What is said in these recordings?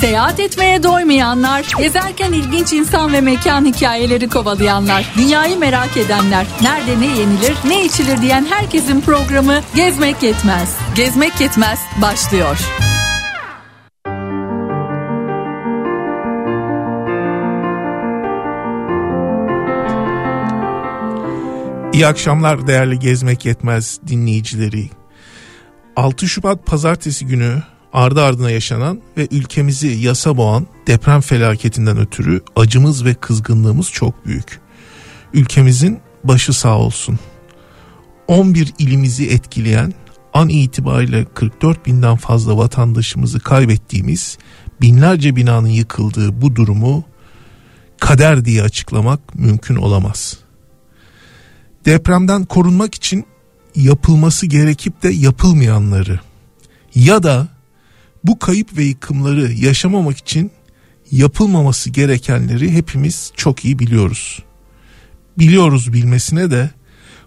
Seyahat etmeye doymayanlar, gezerken ilginç insan ve mekan hikayeleri kovalayanlar, dünyayı merak edenler, nerede ne yenilir, ne içilir diyen herkesin programı Gezmek Yetmez. Gezmek Yetmez başlıyor. İyi akşamlar değerli Gezmek Yetmez dinleyicileri. 6 Şubat pazartesi günü ardı ardına yaşanan ve ülkemizi yasa boğan deprem felaketinden ötürü acımız ve kızgınlığımız çok büyük. Ülkemizin başı sağ olsun. 11 ilimizi etkileyen an itibariyle 44 binden fazla vatandaşımızı kaybettiğimiz binlerce binanın yıkıldığı bu durumu kader diye açıklamak mümkün olamaz. Depremden korunmak için yapılması gerekip de yapılmayanları ya da bu kayıp ve yıkımları yaşamamak için yapılmaması gerekenleri hepimiz çok iyi biliyoruz. Biliyoruz bilmesine de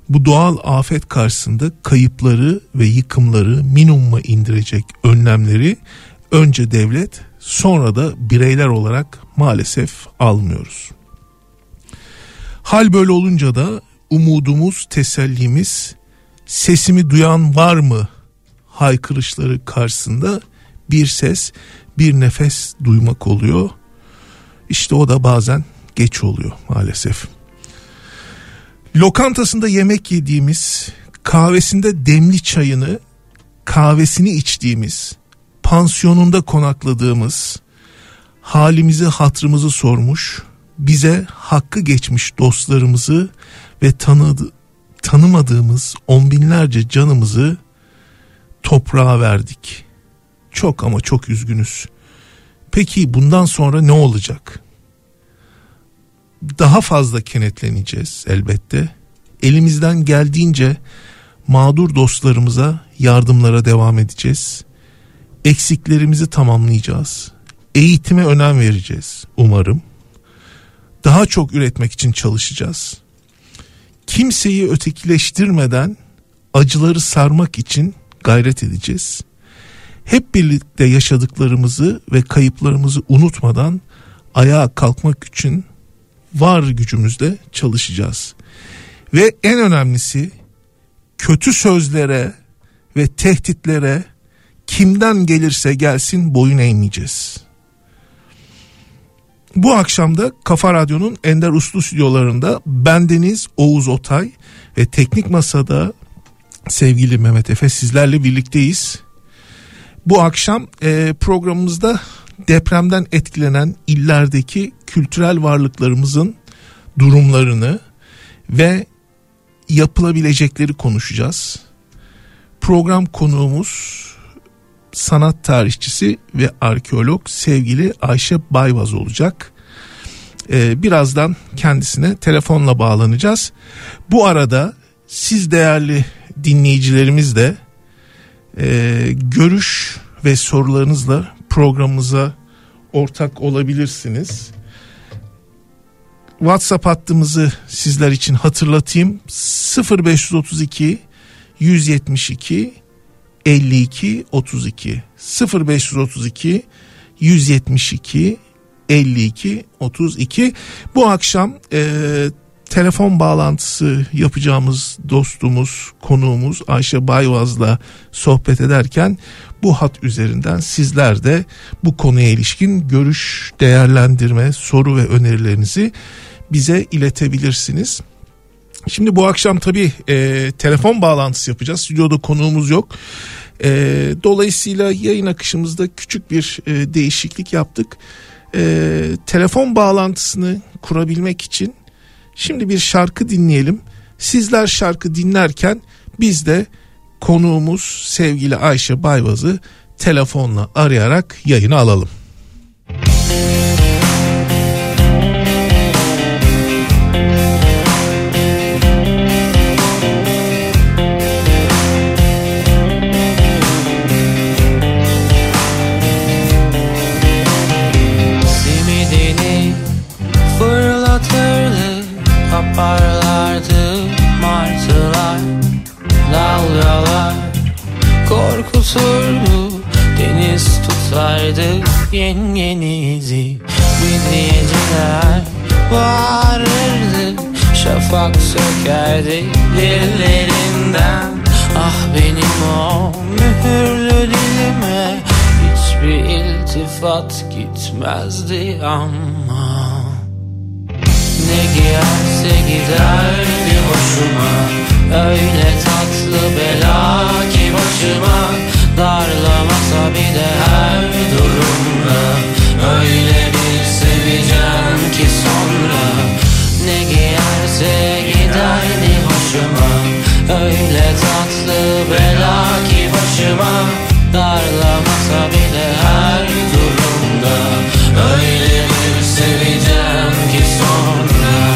bu doğal afet karşısında kayıpları ve yıkımları minimuma indirecek önlemleri önce devlet sonra da bireyler olarak maalesef almıyoruz. Hal böyle olunca da umudumuz, tesellimiz sesimi duyan var mı haykırışları karşısında bir ses, bir nefes duymak oluyor. İşte o da bazen geç oluyor maalesef. Lokantasında yemek yediğimiz, kahvesinde demli çayını, kahvesini içtiğimiz, pansiyonunda konakladığımız, halimizi hatrımızı sormuş, bize hakkı geçmiş dostlarımızı ve tanıdı, tanımadığımız on binlerce canımızı toprağa verdik. Çok ama çok üzgünüz. Peki bundan sonra ne olacak? Daha fazla kenetleneceğiz elbette. Elimizden geldiğince mağdur dostlarımıza yardımlara devam edeceğiz. Eksiklerimizi tamamlayacağız. Eğitime önem vereceğiz umarım. Daha çok üretmek için çalışacağız. Kimseyi ötekileştirmeden acıları sarmak için gayret edeceğiz hep birlikte yaşadıklarımızı ve kayıplarımızı unutmadan ayağa kalkmak için var gücümüzle çalışacağız. Ve en önemlisi kötü sözlere ve tehditlere kimden gelirse gelsin boyun eğmeyeceğiz. Bu akşam da Kafa Radyo'nun Ender Uslu stüdyolarında bendeniz Oğuz Otay ve teknik masada sevgili Mehmet Efe sizlerle birlikteyiz. Bu akşam e, programımızda depremden etkilenen illerdeki kültürel varlıklarımızın durumlarını ve yapılabilecekleri konuşacağız. Program konuğumuz sanat tarihçisi ve arkeolog sevgili Ayşe Bayvaz olacak. Ee, birazdan kendisine telefonla bağlanacağız. Bu arada siz değerli dinleyicilerimiz de e, görüş ve sorularınızla programımıza ortak olabilirsiniz. WhatsApp hattımızı sizler için hatırlatayım. 0532 172 52 32 0532 172 52 32 bu akşam e, telefon bağlantısı yapacağımız dostumuz, konuğumuz Ayşe Bayvaz'la sohbet ederken bu hat üzerinden sizler de bu konuya ilişkin görüş, değerlendirme, soru ve önerilerinizi bize iletebilirsiniz. Şimdi bu akşam tabii e, telefon bağlantısı yapacağız. Stüdyoda konuğumuz yok. E, dolayısıyla yayın akışımızda küçük bir e, değişiklik yaptık. E, telefon bağlantısını kurabilmek için Şimdi bir şarkı dinleyelim. Sizler şarkı dinlerken biz de konuğumuz sevgili Ayşe Bayvaz'ı telefonla arayarak yayına alalım. Yaparlardı martılar Dalgalar. Korkuturdu Deniz tutardı yengenizi Midyeciler bağırırdı Şafak sökerdi dillerinden. Ah benim o mühürlü dilime Hiçbir iltifat gitmezdi ama Ne giyerse giderdi hoşuma. Öyle tatlı bela ki başıma. Darlamasa bir de her durumda. Öyle bir seveceğim ki sonra. Ne giyerse giderdi hoşuma. Öyle tatlı bela ki başıma. Darlamasa bir de her durumda. Öyle seveceğim ki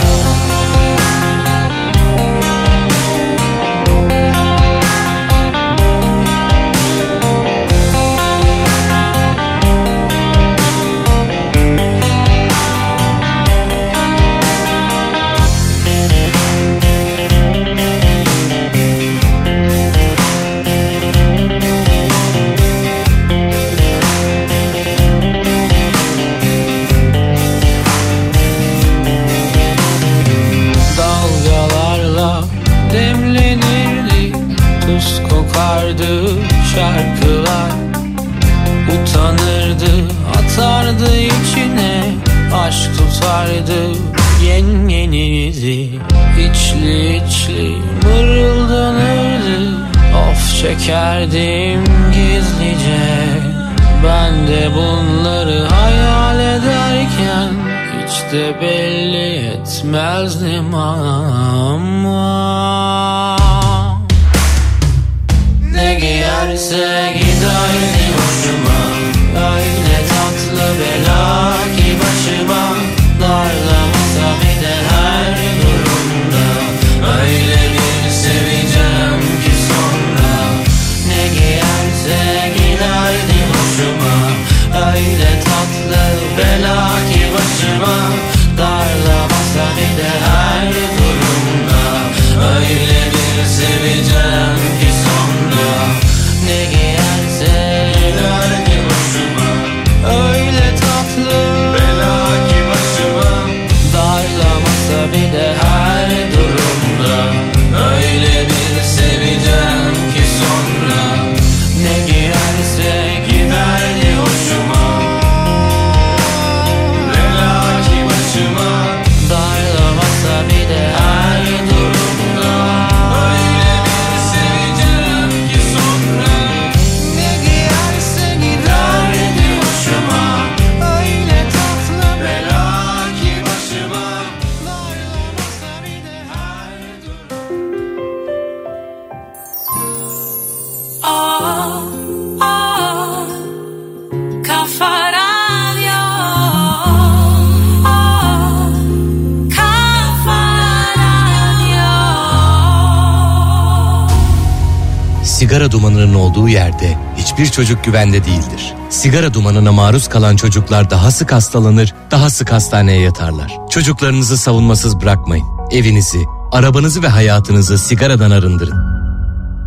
Sigara dumanının olduğu yerde hiçbir çocuk güvende değildir. Sigara dumanına maruz kalan çocuklar daha sık hastalanır, daha sık hastaneye yatarlar. Çocuklarınızı savunmasız bırakmayın. Evinizi, arabanızı ve hayatınızı sigaradan arındırın.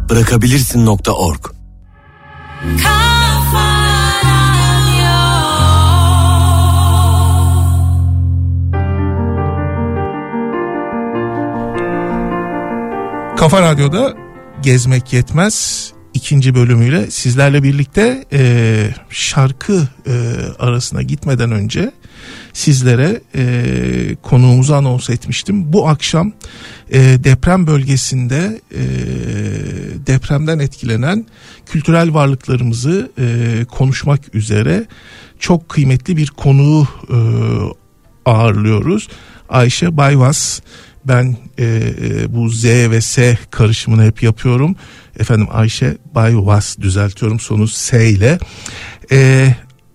Bırakabilirsin.org Kafa Radyo'da gezmek yetmez ikinci bölümüyle sizlerle birlikte e, şarkı e, arasına gitmeden önce sizlere e, konuğumuzu anons etmiştim. Bu akşam e, deprem bölgesinde e, depremden etkilenen kültürel varlıklarımızı e, konuşmak üzere çok kıymetli bir konuğu e, ağırlıyoruz. Ayşe Bayvas ben e, e, bu Z ve S karışımını hep yapıyorum. Efendim Ayşe Bayvas düzeltiyorum sonu S ile. E,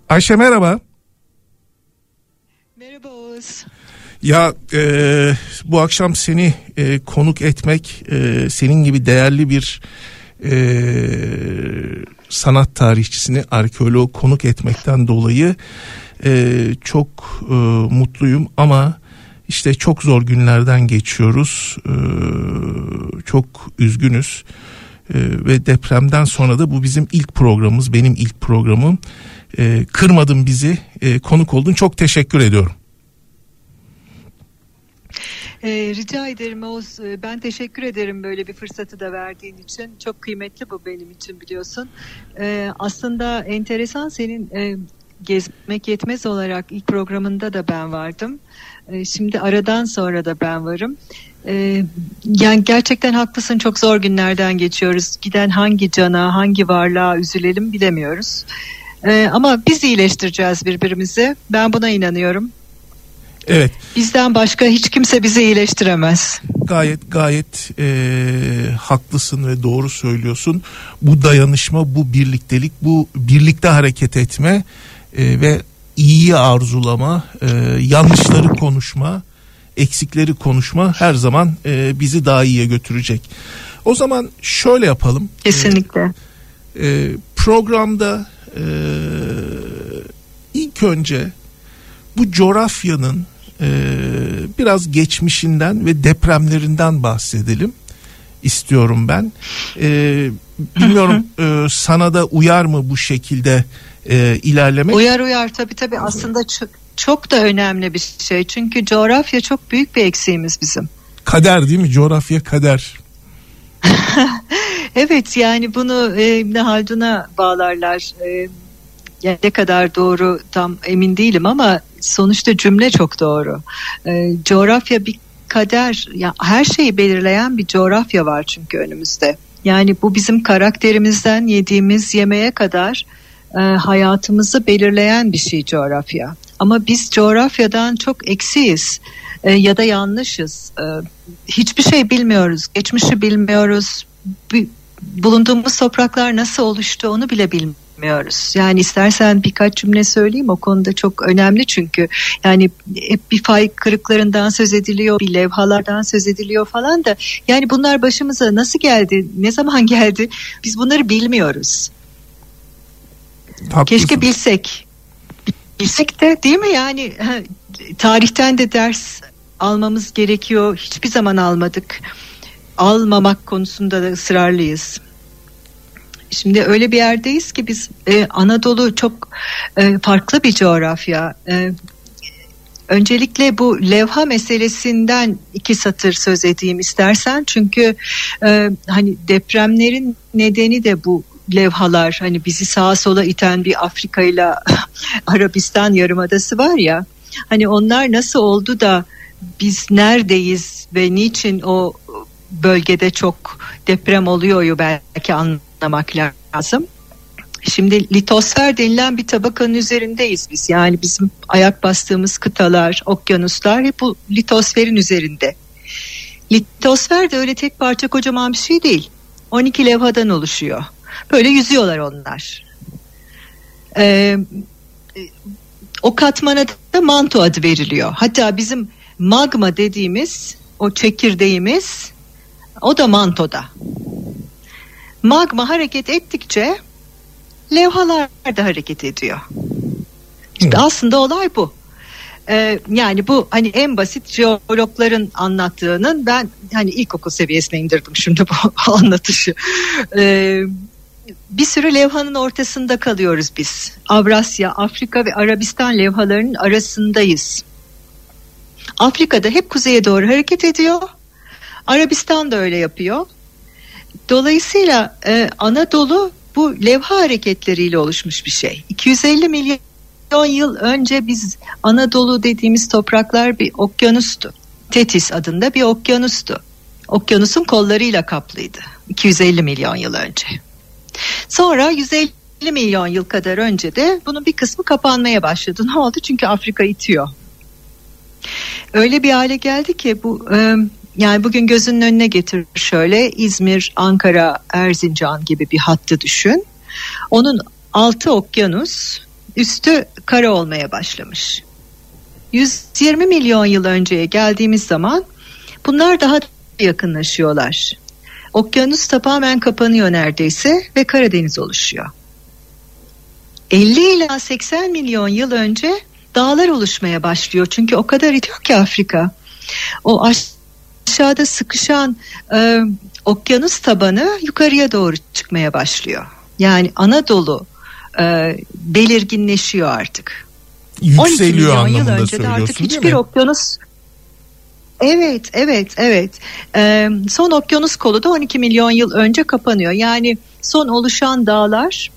Ayşe merhaba. Merhaba Oğuz. Ya e, bu akşam seni e, konuk etmek e, senin gibi değerli bir e, sanat tarihçisini arkeolog konuk etmekten dolayı e, çok e, mutluyum ama işte çok zor günlerden geçiyoruz e, çok üzgünüz e, ve depremden sonra da bu bizim ilk programımız benim ilk programım e, kırmadın bizi e, konuk oldun çok teşekkür ediyorum. Ee, rica ederim Oğuz. Ben teşekkür ederim böyle bir fırsatı da verdiğin için. Çok kıymetli bu benim için biliyorsun. Ee, aslında enteresan senin e, gezmek yetmez olarak ilk programında da ben vardım. Ee, şimdi aradan sonra da ben varım. Ee, yani gerçekten haklısın çok zor günlerden geçiyoruz. Giden hangi cana, hangi varlığa üzülelim bilemiyoruz. Ee, ama biz iyileştireceğiz birbirimizi. Ben buna inanıyorum. Evet Bizden başka hiç kimse bizi iyileştiremez. gayet gayet e, haklısın ve doğru söylüyorsun. Bu dayanışma, bu birliktelik, bu birlikte hareket etme e, ve iyiyi arzulama, e, yanlışları konuşma, eksikleri konuşma her zaman e, bizi daha iyiye götürecek. O zaman şöyle yapalım. Kesinlikle. E, programda e, ilk önce bu coğrafyanın e, biraz geçmişinden ve depremlerinden bahsedelim istiyorum ben. E, bilmiyorum e, sana da uyar mı bu şekilde e, ilerlemek? Uyar uyar tabii tabii aslında çok, çok da önemli bir şey. Çünkü coğrafya çok büyük bir eksiğimiz bizim. Kader değil mi? Coğrafya kader. Evet yani bunu e, İbn Haldun'a bağlarlar. E, yani ne kadar doğru tam emin değilim ama sonuçta cümle çok doğru. E, coğrafya bir kader, ya her şeyi belirleyen bir coğrafya var çünkü önümüzde. Yani bu bizim karakterimizden yediğimiz yemeğe kadar e, hayatımızı belirleyen bir şey coğrafya. Ama biz coğrafyadan çok eksiyiz e, ya da yanlışız. E, hiçbir şey bilmiyoruz, geçmişi bilmiyoruz. Bu- bulunduğumuz topraklar nasıl oluştu onu bile bilmiyoruz. Yani istersen birkaç cümle söyleyeyim o konuda çok önemli çünkü yani hep bir fay kırıklarından söz ediliyor, bir levhalardan söz ediliyor falan da yani bunlar başımıza nasıl geldi, ne zaman geldi biz bunları bilmiyoruz. Haklısın. Keşke bilsek. Bilsek de değil mi yani tarihten de ders almamız gerekiyor. Hiçbir zaman almadık. Almamak konusunda da ısrarlıyız. Şimdi öyle bir yerdeyiz ki biz e, Anadolu çok e, farklı bir coğrafya. E, öncelikle bu levha meselesinden iki satır söz edeyim istersen çünkü e, hani depremlerin nedeni de bu levhalar hani bizi sağa sola iten bir Afrika ile Arabistan yarımadası var ya hani onlar nasıl oldu da biz neredeyiz ve niçin o bölgede çok deprem oluyor belki anlamak lazım. Şimdi litosfer denilen bir tabakanın üzerindeyiz biz. Yani bizim ayak bastığımız kıtalar, okyanuslar hep bu litosferin üzerinde. Litosfer de öyle tek parça kocaman bir şey değil. 12 levhadan oluşuyor. Böyle yüzüyorlar onlar. Ee, o katmana da manto adı veriliyor. Hatta bizim magma dediğimiz o çekirdeğimiz o da mantoda. Magma hareket ettikçe levhalar da hareket ediyor. İşte aslında olay bu. Ee, yani bu hani en basit jeologların anlattığının ben hani ilkokul seviyesine indirdim şimdi bu anlatışı. Ee, bir sürü levhanın ortasında kalıyoruz biz. Avrasya, Afrika ve Arabistan levhalarının arasındayız. Afrika'da hep kuzeye doğru hareket ediyor. Arabistan da öyle yapıyor. Dolayısıyla e, Anadolu bu levha hareketleriyle oluşmuş bir şey. 250 milyon yıl önce biz Anadolu dediğimiz topraklar bir okyanustu. Tetis adında bir okyanustu. Okyanusun kollarıyla kaplıydı. 250 milyon yıl önce. Sonra 150 milyon yıl kadar önce de bunun bir kısmı kapanmaya başladı. Ne oldu? Çünkü Afrika itiyor. Öyle bir hale geldi ki bu e, yani bugün gözünün önüne getir şöyle İzmir, Ankara, Erzincan gibi bir hattı düşün. Onun altı okyanus, üstü kara olmaya başlamış. 120 milyon yıl önceye geldiğimiz zaman bunlar daha yakınlaşıyorlar. Okyanus tamamen kapanıyor neredeyse ve Karadeniz oluşuyor. 50 ila 80 milyon yıl önce dağlar oluşmaya başlıyor. Çünkü o kadar itiyor ki Afrika. O aşağıda sıkışan e, okyanus tabanı yukarıya doğru çıkmaya başlıyor. Yani Anadolu e, belirginleşiyor artık. 12 Yükseliyor milyon yıl önce de artık hiçbir okyanus Evet, evet, evet. Ee, son okyanus kolu da 12 milyon yıl önce kapanıyor. Yani son oluşan dağlar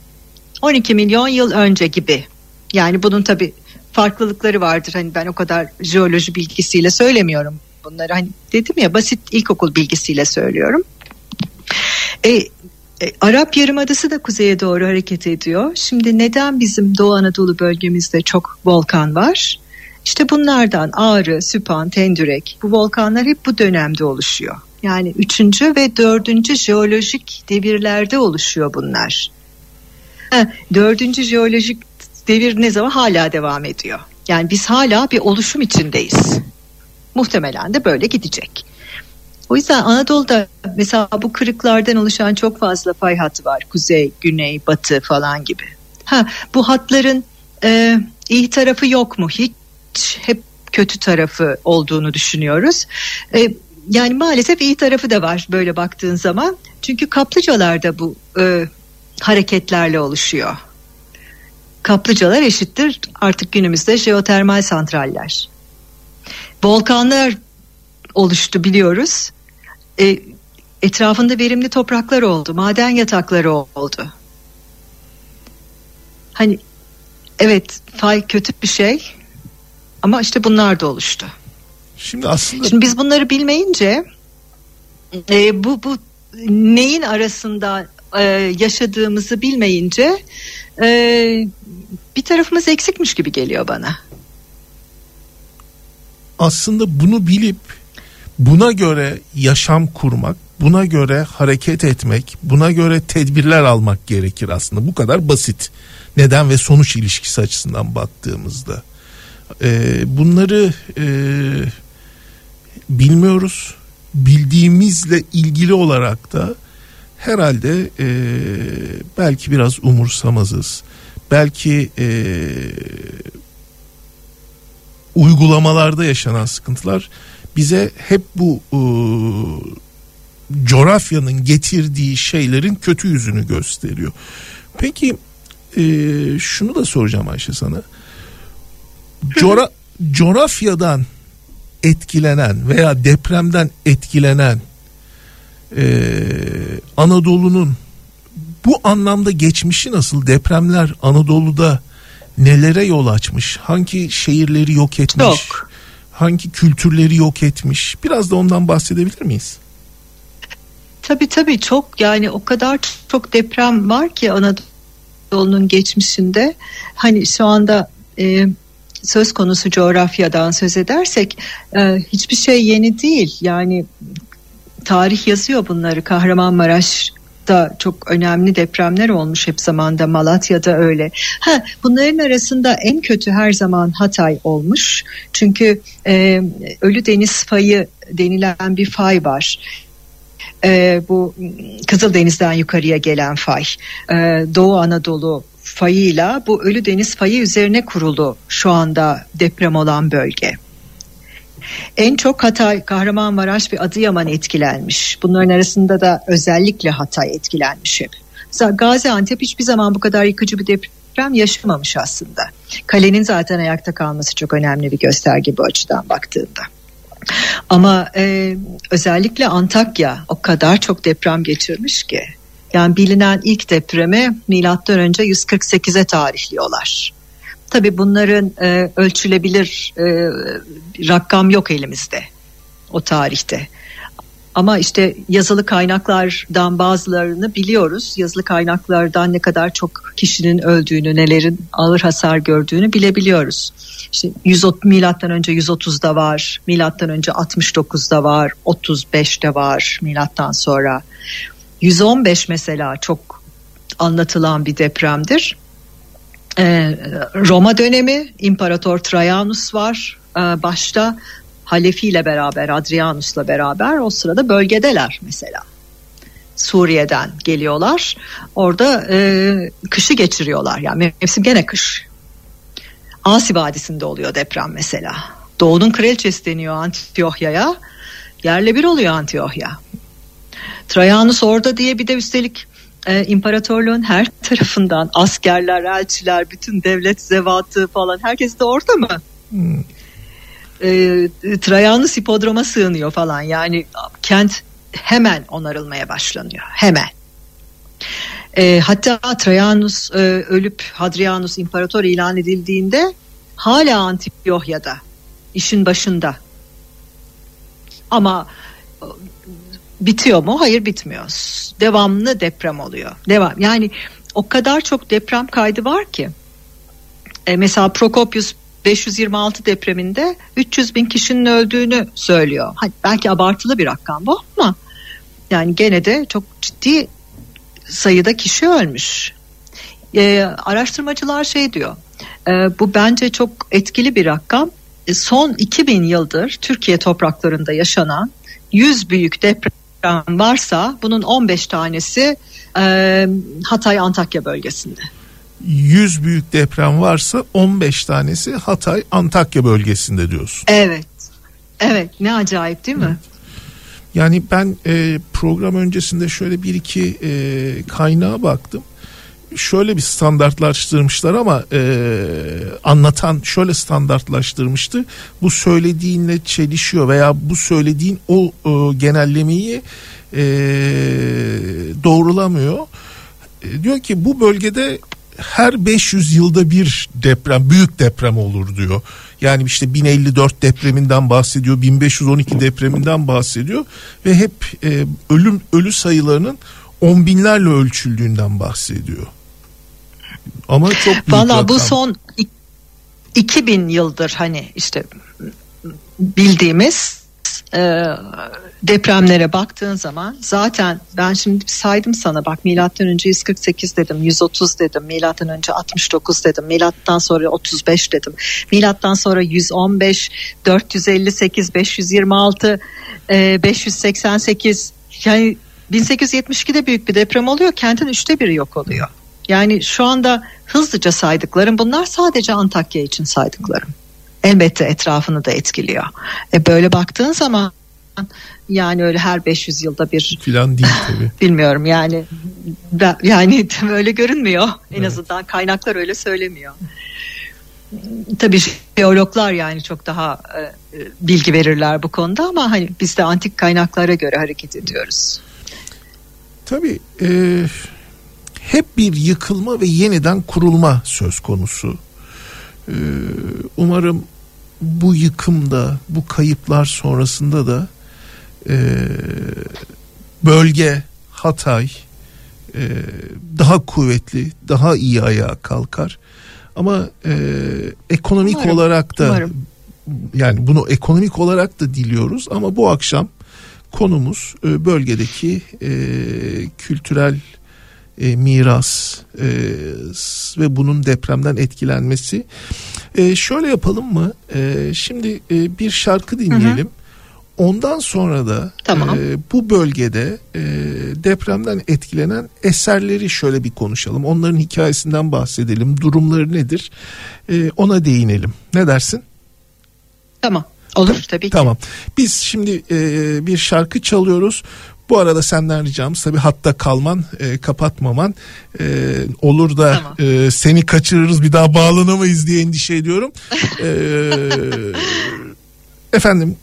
12 milyon yıl önce gibi. Yani bunun tabi farklılıkları vardır. Hani ben o kadar jeoloji bilgisiyle söylemiyorum bunları. Hani dedim ya basit ilkokul bilgisiyle söylüyorum. E, e, Arap Yarımadası da kuzeye doğru hareket ediyor. Şimdi neden bizim Doğu Anadolu bölgemizde çok volkan var? İşte bunlardan Ağrı, Süphan, Tendürek bu volkanlar hep bu dönemde oluşuyor. Yani üçüncü ve dördüncü jeolojik devirlerde oluşuyor bunlar. Ha, dördüncü jeolojik devir ne zaman hala devam ediyor. Yani biz hala bir oluşum içindeyiz. Muhtemelen de böyle gidecek. O yüzden Anadolu'da mesela bu kırıklardan oluşan çok fazla fay hattı var. Kuzey, güney, batı falan gibi. Ha, bu hatların e, iyi tarafı yok mu? Hiç hep kötü tarafı olduğunu düşünüyoruz. E, yani maalesef iyi tarafı da var böyle baktığın zaman. Çünkü kaplıcalar da bu e, hareketlerle oluşuyor. Kaplıcalar eşittir artık günümüzde jeotermal santraller. Volkanlar oluştu biliyoruz. E, etrafında verimli topraklar oldu, maden yatakları oldu. Hani evet fay kötü bir şey ama işte bunlar da oluştu. Şimdi aslında Şimdi biz bunları bilmeyince e, bu bu neyin arasında e, yaşadığımızı bilmeyince e, bir tarafımız eksikmiş gibi geliyor bana. aslında bunu bilip buna göre yaşam kurmak, buna göre hareket etmek, buna göre tedbirler almak gerekir aslında. Bu kadar basit. Neden ve sonuç ilişkisi açısından baktığımızda. Ee, bunları e, bilmiyoruz. Bildiğimizle ilgili olarak da herhalde e, belki biraz umursamazız. Belki e, uygulamalarda yaşanan sıkıntılar bize hep bu e, coğrafyanın getirdiği şeylerin kötü yüzünü gösteriyor. Peki e, şunu da soracağım Ayşe sana. Cora- coğrafyadan etkilenen veya depremden etkilenen e, Anadolu'nun bu anlamda geçmişi nasıl? Depremler Anadolu'da nelere yol açmış? Hangi şehirleri yok etmiş? Çok. Hangi kültürleri yok etmiş? Biraz da ondan bahsedebilir miyiz? Tabii tabii çok yani o kadar çok deprem var ki Anadolu'nun geçmişinde. Hani şu anda e, söz konusu coğrafyadan söz edersek e, hiçbir şey yeni değil. Yani tarih yazıyor bunları. Kahramanmaraş'ta çok önemli depremler olmuş hep zamanda. Malatya'da öyle. Ha, bunların arasında en kötü her zaman Hatay olmuş. Çünkü e, Ölü Deniz fayı denilen bir fay var. Ee, bu Kızıldeniz'den yukarıya gelen fay Ee, Doğu Anadolu fayıyla bu Ölü Deniz fayı üzerine kurulu şu anda deprem olan bölge. En çok Hatay, Kahramanmaraş ve Adıyaman etkilenmiş. Bunların arasında da özellikle Hatay etkilenmiş hep. Gaziantep hiçbir zaman bu kadar yıkıcı bir deprem yaşamamış aslında. Kalenin zaten ayakta kalması çok önemli bir gösterge bu açıdan baktığında. Ama e, özellikle Antakya o kadar çok deprem geçirmiş ki. Yani bilinen ilk depremi milattan önce 148'e tarihliyorlar. Tabii bunların e, ölçülebilir e, rakam yok elimizde o tarihte. Ama işte yazılı kaynaklardan bazılarını biliyoruz. Yazılı kaynaklardan ne kadar çok kişinin öldüğünü, nelerin ağır hasar gördüğünü bilebiliyoruz. İşte 130 milattan önce 130'da var, milattan önce 69'da var, 35'te var milattan sonra. 115 mesela çok anlatılan bir depremdir. Ee, Roma dönemi İmparator Trajanus var ee, başta Halefi ile beraber Adrianus'la beraber o sırada bölgedeler mesela. Suriye'den geliyorlar. Orada e, kışı geçiriyorlar. Yani mevsim gene kış. Asi Vadisi'nde oluyor deprem mesela. Doğu'nun kraliçesi deniyor Antiohya'ya. Yerle bir oluyor Antiohya. Trajanus orada diye bir de üstelik e, imparatorluğun her tarafından askerler, elçiler, bütün devlet zevatı falan herkes de orada mı? E, Trajanus hipodroma sığınıyor falan yani kent hemen onarılmaya başlanıyor hemen. E, hatta Trajanus e, ölüp Hadrianus imparator ilan edildiğinde hala Antiohya'da işin başında. Ama bitiyor mu? Hayır bitmiyor. Devamlı deprem oluyor. Devam. Yani o kadar çok deprem kaydı var ki. E, mesela Prokopius 526 depreminde 300 bin kişinin öldüğünü söylüyor. Hani belki abartılı bir rakam bu ama yani gene de çok ciddi sayıda kişi ölmüş. E, araştırmacılar şey diyor. e, bu bence çok etkili bir rakam. E, son 2000 yıldır Türkiye topraklarında yaşanan 100 büyük deprem varsa bunun 15 tanesi e, Hatay Antakya bölgesinde. 100 büyük deprem varsa 15 tanesi Hatay Antakya bölgesinde diyorsun. Evet. Evet ne acayip değil mi? Yani ben e, program öncesinde şöyle bir iki e, kaynağa baktım. Şöyle bir standartlaştırmışlar ama e, anlatan şöyle standartlaştırmıştı. Bu söylediğinle çelişiyor veya bu söylediğin o e, genellemeyi e, doğrulamıyor. E, diyor ki bu bölgede her 500 yılda bir deprem, büyük deprem olur diyor. Yani işte 1054 depreminden bahsediyor, 1512 depreminden bahsediyor ve hep e, ölüm ölü sayılarının on binlerle ölçüldüğünden bahsediyor. Ama çok büyük Valla bu son ik- 2000 yıldır hani işte bildiğimiz e, depremlere baktığın zaman zaten ben şimdi saydım sana bak milattan önce 148 dedim 130 dedim milattan önce 69 dedim milattan sonra 35 dedim milattan sonra 115 458 526 e, 588 yani 1872'de büyük bir deprem oluyor kentin üçte biri yok oluyor. Yani şu anda hızlıca saydıklarım bunlar sadece Antakya için saydıklarım. Elbette etrafını da etkiliyor. E böyle baktığın zaman yani öyle her 500 yılda bir filan değil tabii. bilmiyorum yani ben- yani öyle görünmüyor. En azından kaynaklar öyle söylemiyor. Tabii jeologlar yani çok daha e, e, bilgi verirler bu konuda ama hani biz de antik kaynaklara göre hareket ediyoruz. Tabii e, hep bir yıkılma ve yeniden kurulma söz konusu. E, umarım bu yıkımda, bu kayıplar sonrasında da e, bölge Hatay e, daha kuvvetli, daha iyi ayağa kalkar. Ama e, ekonomik Umarım, olarak da umarım. yani bunu ekonomik olarak da diliyoruz ama bu akşam konumuz e, bölgedeki e, kültürel e, miras e, ve bunun depremden etkilenmesi. E, şöyle yapalım mı? E, şimdi e, bir şarkı dinleyelim. Ondan sonra da Tamam. e, bu bölgede e, depremden etkilenen eserleri şöyle bir konuşalım. Onların hikayesinden bahsedelim. Durumları nedir? E, ona değinelim. Ne dersin? Tamam olur tabii ki. Tamam. Biz şimdi e, bir şarkı çalıyoruz. Bu arada senden ricamız tabii hatta kalman, e, kapatmaman. E, olur da Tamam. e, seni kaçırırız bir daha bağlanamayız diye endişe ediyorum. E, efendim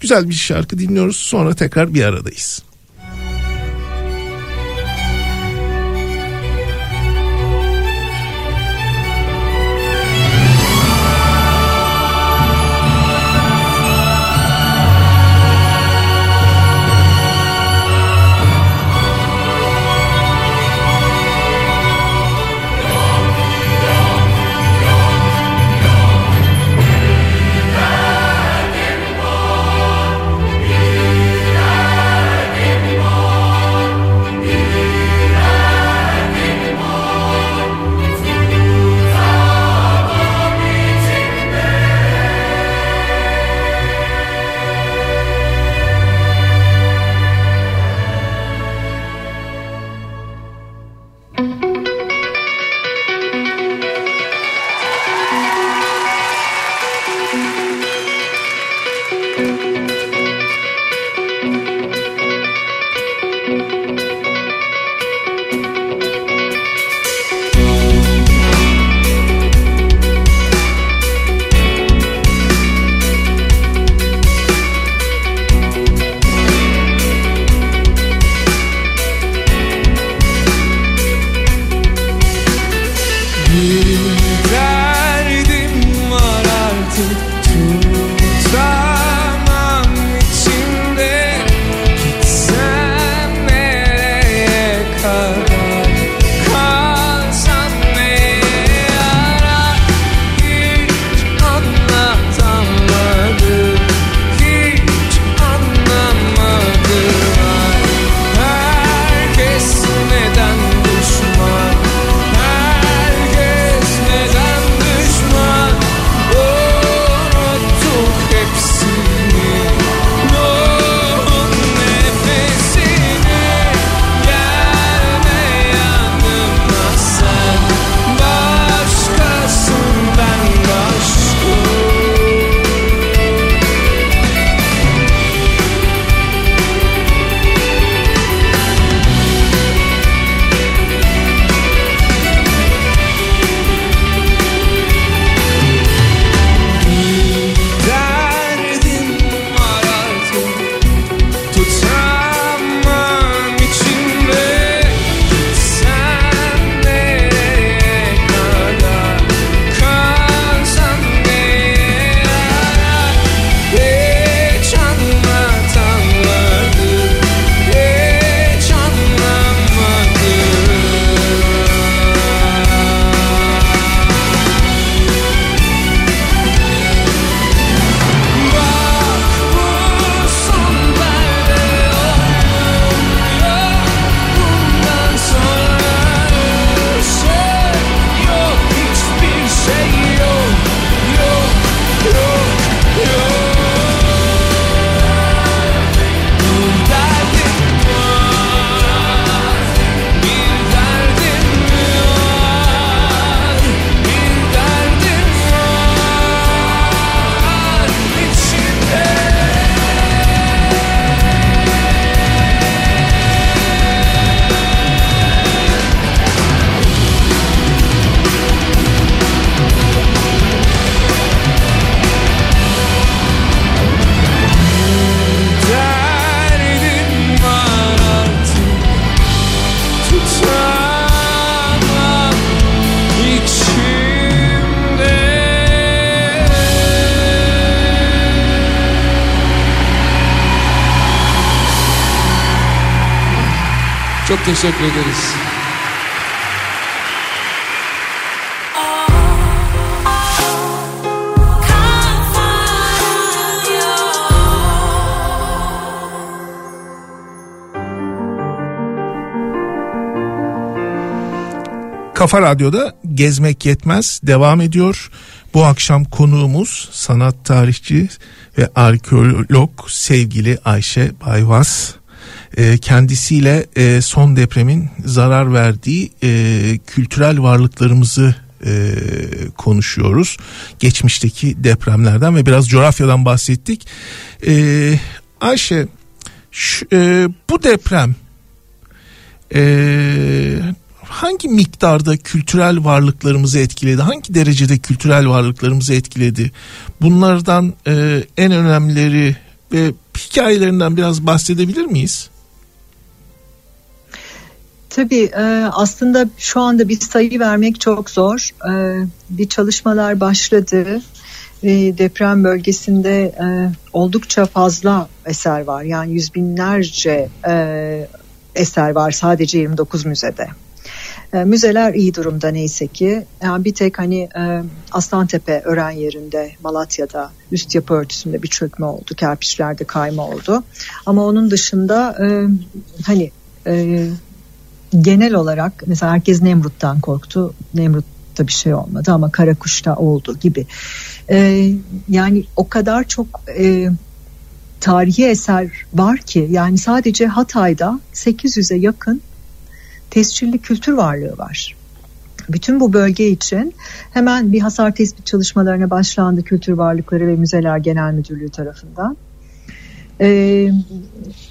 güzel bir şarkı dinliyoruz. Sonra tekrar bir aradayız. Teşekkür ederiz. Kafa Radyo'da Gezmek Yetmez devam ediyor. Bu akşam konuğumuz sanat tarihçi ve arkeolog sevgili Ayşe Bayvaz. Ee, kendisiyle e, son depremin zarar verdiği e, kültürel varlıklarımızı e, konuşuyoruz. Geçmişteki depremlerden ve biraz coğrafyadan bahsettik. Ee, Ayşe şu- e, bu deprem e, hangi miktarda kültürel varlıklarımızı etkiledi? Hangi derecede kültürel varlıklarımızı etkiledi? Bunlardan e, en önemlileri ve hikayelerinden biraz bahsedebilir miyiz? Tabii e, aslında şu anda bir sayı vermek çok zor. E, bir çalışmalar başladı. E, deprem bölgesinde oldukça fazla eser var. Yani yüz binlerce eser var sadece 29 müzede. Müzeler iyi durumda neyse ki. Yani bir tek hani Aslantepe öğren yerinde Malatya'da üst yapı örtüsünde bir çökme oldu. Kerpiçlerde kayma oldu. Ama onun dışında hani genel olarak mesela herkes Nemrut'tan korktu. Nemrut'ta bir şey olmadı ama Karakuş'ta oldu gibi. Ee, yani o kadar çok e, tarihi eser var ki yani sadece Hatay'da 800'e yakın tescilli kültür varlığı var. Bütün bu bölge için hemen bir hasar tespit çalışmalarına başlandı Kültür Varlıkları ve Müzeler Genel Müdürlüğü tarafından. Ee,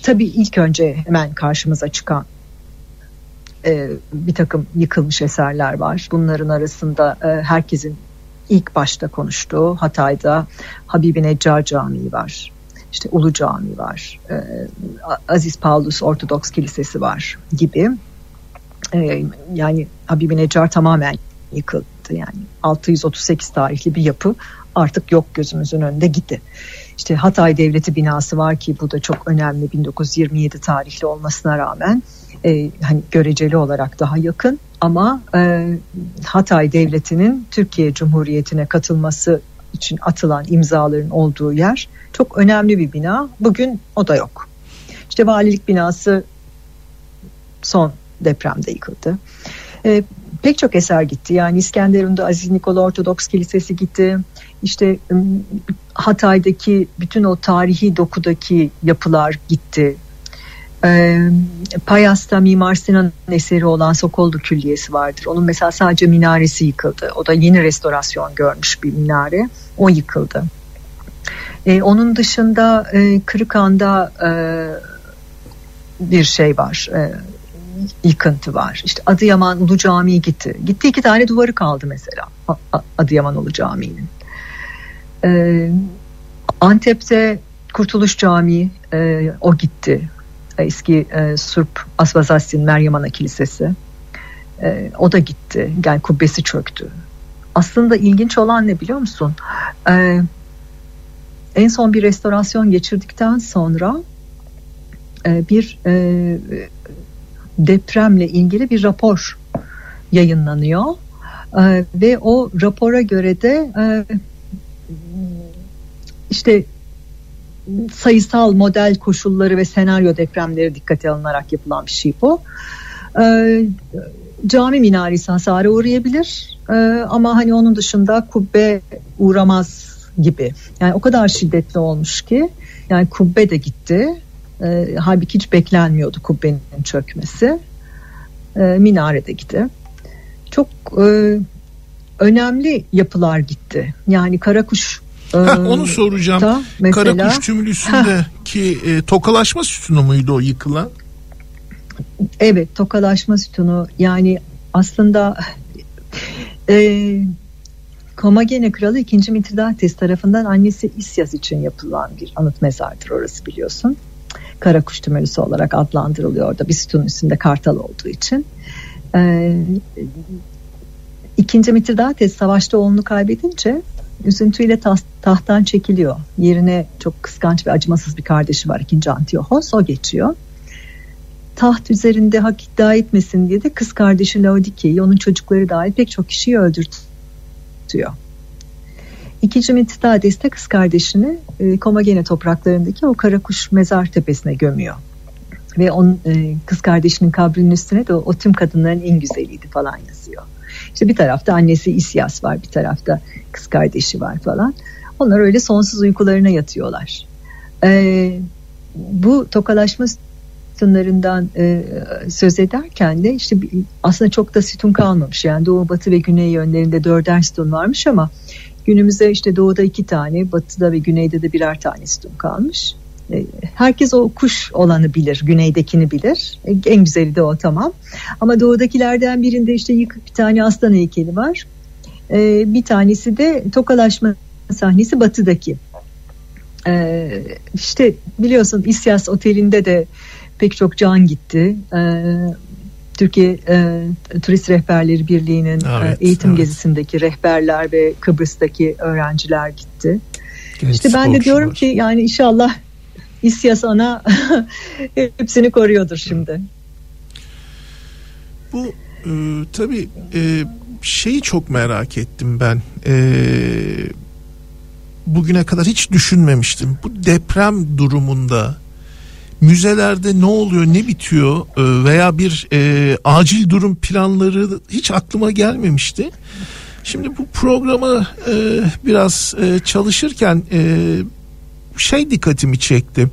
tabii ilk önce hemen karşımıza çıkan e, bir takım yıkılmış eserler var. Bunların arasında e, herkesin ilk başta konuştuğu Hatay'da Habibi Neccar Camii var. İşte Ulu Camii var. E, Aziz Paulus Ortodoks Kilisesi var gibi. E, yani Habibi Neccar tamamen yıkıldı. yani 638 tarihli bir yapı artık yok gözümüzün önünde gitti. İşte Hatay Devleti binası var ki bu da çok önemli 1927 tarihli olmasına rağmen e, hani göreceli olarak daha yakın ama e, Hatay Devleti'nin Türkiye Cumhuriyeti'ne katılması için atılan imzaların olduğu yer çok önemli bir bina. Bugün o da yok. İşte valilik binası son depremde yıkıldı. E, pek çok eser gitti. Yani İskenderun'da Aziz Nikola Ortodoks Kilisesi gitti. İşte Hatay'daki bütün o tarihi dokudaki yapılar gitti. E, Payas'ta Mimar Sinan'ın eseri olan Sokollu Külliyesi vardır. Onun mesela sadece minaresi yıkıldı. O da yeni restorasyon görmüş bir minare. O yıkıldı. E, onun dışında e, Kırıkhan'da e, bir şey var. E, yıkıntı var. İşte Adıyaman Ulu Camii gitti. Gitti iki tane duvarı kaldı mesela Adıyaman Ulu Camii'nin. Ee, Antep'te Kurtuluş Camii e, o gitti. Eski e, Surp Asvazastin Meryem Ana Kilisesi. E, o da gitti. Yani kubbesi çöktü. Aslında ilginç olan ne biliyor musun? E, en son bir restorasyon geçirdikten sonra e, bir e, depremle ilgili bir rapor yayınlanıyor Ee, ve o rapora göre de e, işte sayısal model koşulları ve senaryo depremleri dikkate alınarak yapılan bir şey bu. Ee, cami minaresi hasara uğrayabilir Ee, ama hani onun dışında kubbe uğramaz gibi. Yani o kadar şiddetli olmuş ki yani kubbe de gitti. Ee, halbuki hiç beklenmiyordu kubbenin çökmesi. Ee, minare de gitti. Çok e, önemli yapılar gitti. Yani Karakuş Heh, onu soracağım. da mesela Karakuş tümülüsündeki e, tokalaşma sütunu muydu o yıkılan? Evet tokalaşma sütunu yani aslında e, Komagene Kralı 2. Mitridates tarafından annesi İsyas için yapılan bir anıt mezardır orası biliyorsun. Karakuş tümölüsü olarak adlandırılıyor orada bir sütunun üstünde kartal olduğu için. E, İkinci Mitridates savaşta oğlunu kaybedince üzüntüyle tas- tahttan çekiliyor. Yerine çok kıskanç ve acımasız bir kardeşi var ikinci Antiochos o geçiyor taht üzerinde hak iddia etmesin diye de kız kardeşi Laodike'yi onun çocukları dahil pek çok kişiyi öldürtüyor. İkinci Mitidades de kız kardeşini e, Komagene topraklarındaki o Karakuş mezar tepesine gömüyor. Ve onun e, kız kardeşinin kabrinin üstüne de o, o tüm kadınların en güzeliydi falan yazıyor. İşte bir tarafta annesi İsyas var, bir tarafta kız kardeşi var falan. Onlar öyle sonsuz uykularına yatıyorlar. E, bu tokalaşma sütunlarından e, söz ederken de işte aslında çok da sütun kalmamış. Yani doğu, batı ve güney yönlerinde dörder sütun varmış ama günümüzde işte doğuda iki tane, batıda ve güneyde de birer tane sütun kalmış. Herkes o kuş olanı bilir, güneydekini bilir. En güzeli de o tamam. Ama doğudakilerden birinde işte yıkık bir tane aslan heykeli var. E, bir tanesi de tokalaşma sahnesi batıdaki. E, işte biliyorsun İsyas Oteli'nde de pek çok can gitti. Ee, Türkiye e, Turist Rehberleri Birliği'nin Evet, e, eğitim evet. gezisindeki rehberler ve Kıbrıs'taki öğrenciler gitti. Genç işte ben de diyorum ki yani inşallah İSYAS ana hepsini koruyordur şimdi. Bu e, tabii e, şeyi çok merak ettim ben. E, bugüne kadar hiç düşünmemiştim. Bu deprem durumunda müzelerde ne oluyor, ne bitiyor e, veya bir e, acil durum planları hiç aklıma gelmemişti. Şimdi bu programı e, biraz e, çalışırken e, şey dikkatimi çekti.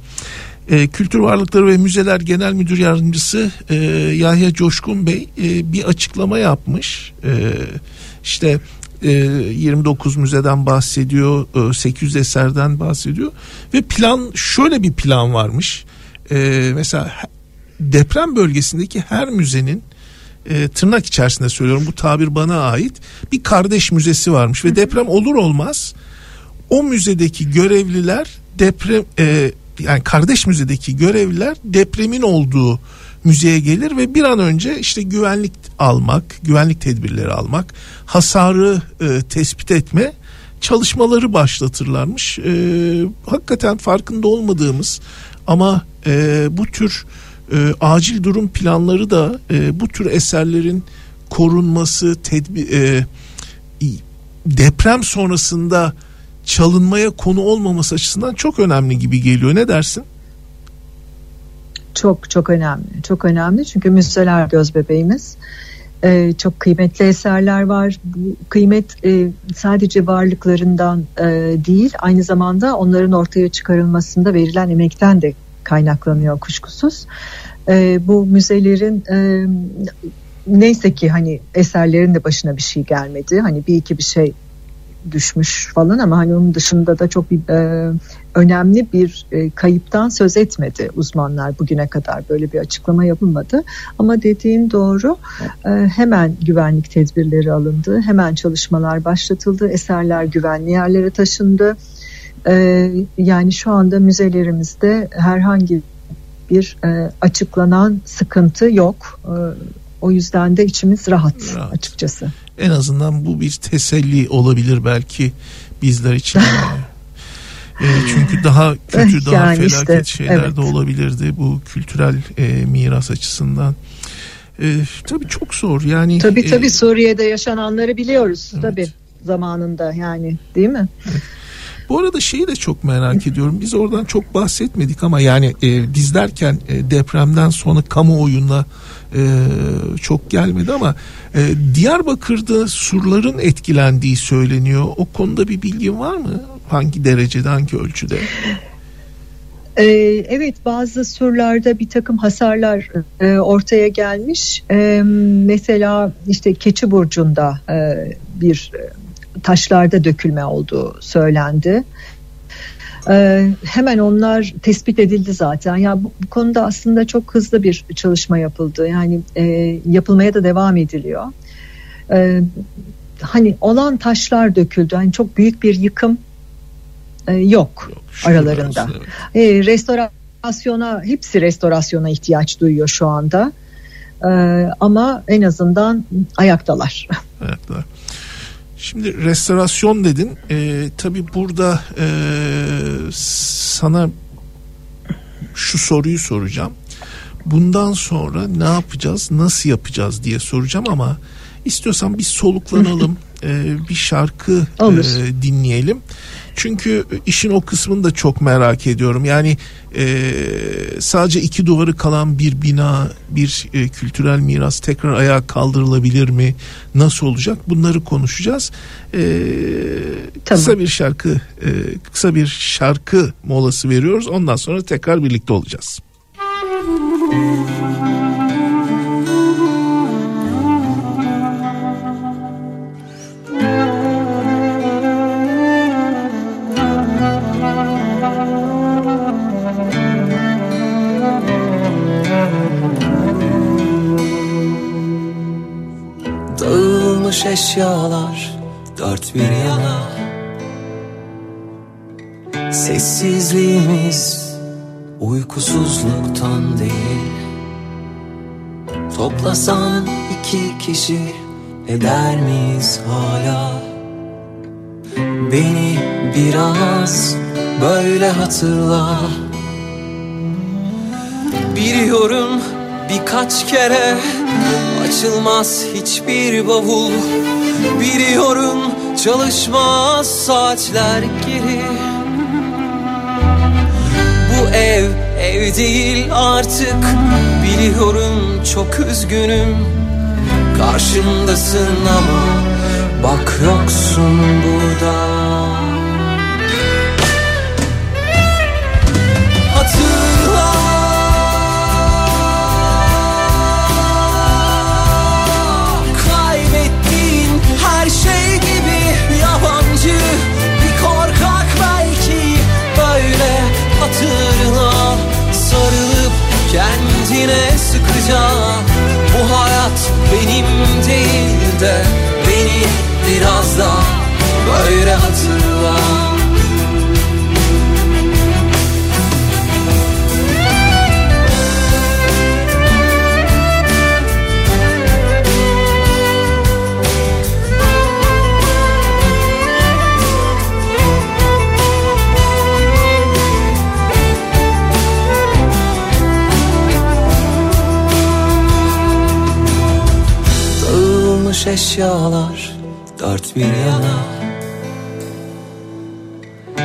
E, Kültür Varlıkları ve Müzeler Genel Müdür Yardımcısı e, Yahya Coşkun Bey e, bir açıklama yapmış. E, işte e, 29 müzeden bahsediyor, e, 800 eserden bahsediyor ve plan şöyle bir plan varmış. E, mesela deprem bölgesindeki her müzenin e, tırnak içerisinde söylüyorum bu tabir bana ait bir kardeş müzesi varmış ve deprem olur olmaz o müzedeki görevliler deprem e, yani kardeş müzedeki görevliler depremin olduğu müzeye gelir ve bir an önce işte güvenlik almak, güvenlik tedbirleri almak, hasarı e, tespit etme çalışmaları başlatırlarmış. E, hakikaten farkında olmadığımız ama e, bu tür e, acil durum planları da e, bu tür eserlerin korunması, tedbir, e, deprem sonrasında çalınmaya konu olmaması açısından çok önemli gibi geliyor. Ne dersin? Çok çok önemli. Çok önemli çünkü müzeler göz bebeğimiz. Ee, çok kıymetli eserler var. Bu kıymet e, sadece varlıklarından e, değil, aynı zamanda onların ortaya çıkarılmasında verilen emekten de kaynaklanıyor kuşkusuz. E, bu müzelerin e, neyse ki hani eserlerin de başına bir şey gelmedi. Hani bir iki bir şey düşmüş falan ama hani onun dışında da çok bir e, önemli bir e, kayıptan söz etmedi uzmanlar bugüne kadar. Böyle bir açıklama yapılmadı. Ama dediğin doğru. E, hemen güvenlik tedbirleri alındı. Hemen çalışmalar başlatıldı. Eserler güvenli yerlere taşındı. E, yani şu anda müzelerimizde herhangi bir e, açıklanan sıkıntı yok. E, o yüzden de içimiz rahat, Rahat. açıkçası. En azından bu bir teselli olabilir belki bizler için. E, çünkü daha kötü, daha Yani felaket işte, şeyler evet. de olabilirdi bu kültürel e, miras açısından. E, tabii çok zor yani. Tabii e, tabii Suriye'de yaşananları biliyoruz Evet. tabii zamanında yani değil mi? Bu arada şeyi de çok merak ediyorum. Biz oradan çok bahsetmedik ama yani e, biz derken e, depremden sonra kamuoyuna e, çok gelmedi ama e, Diyarbakır'da surların etkilendiği söyleniyor. O konuda bir bilgin var mı? Hangi derecede, hangi ölçüde? Ee, evet bazı surlarda bir takım hasarlar e, ortaya gelmiş. E, mesela işte Keçi Burcu'nda e, bir e, taşlarda dökülme olduğu söylendi. E, hemen onlar tespit edildi zaten. Ya bu, bu konuda aslında çok hızlı bir çalışma yapıldı. Yani e, yapılmaya da devam ediliyor. E, hani olan taşlar döküldü. Hani çok büyük bir yıkım e, yok Şükürler aralarında. evet. E, restorasyona hepsi restorasyona ihtiyaç duyuyor şu anda. E, ama en azından ayaktalar. Ayaklar. Şimdi restorasyon dedin. Ee, tabii burada e, sana şu soruyu soracağım. Bundan sonra ne yapacağız, nasıl yapacağız diye soracağım ama istiyorsan bir soluklanalım, e, bir şarkı Olur. e, dinleyelim. Çünkü işin o kısmını da çok merak ediyorum. Yani e, sadece iki duvarı kalan bir bina, bir e, kültürel miras tekrar ayağa kaldırılabilir mi? Nasıl olacak? Bunları konuşacağız. E, Kısa Tamam. bir şarkı, e, kısa bir şarkı molası veriyoruz. Ondan sonra tekrar birlikte olacağız. Dağılmış eşyalar dört bir yana. Sessizliğimiz uykusuzluktan değil. Toplasan iki kişi eder miyiz hala? Beni biraz böyle hatırla. Biliyorum birkaç kere açılmaz hiçbir bavul. Biliyorum çalışmaz saatler geri. Bu ev ev değil artık. Biliyorum çok üzgünüm. Karşımdasın ama bak yoksun burada sıkıca Bu hayat benim değil de Beni biraz da böyle hatırla eşyalar dört bir yana.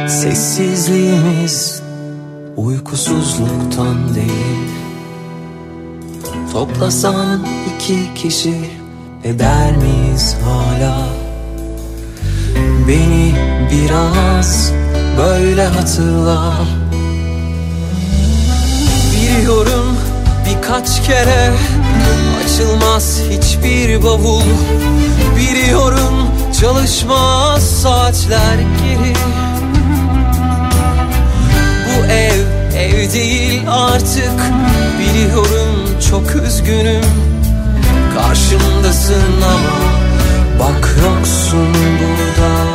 Sessizliğimiz uykusuzluktan değil. Toplasan iki kişi eder miyiz hala? Beni biraz böyle hatırla. Biliyorum birkaç kere açılmaz hiçbir bavul. Biliyorum çalışmaz saatler geri. Bu ev ev değil artık. Biliyorum çok üzgünüm. Karşımdasın ama bak yoksun burada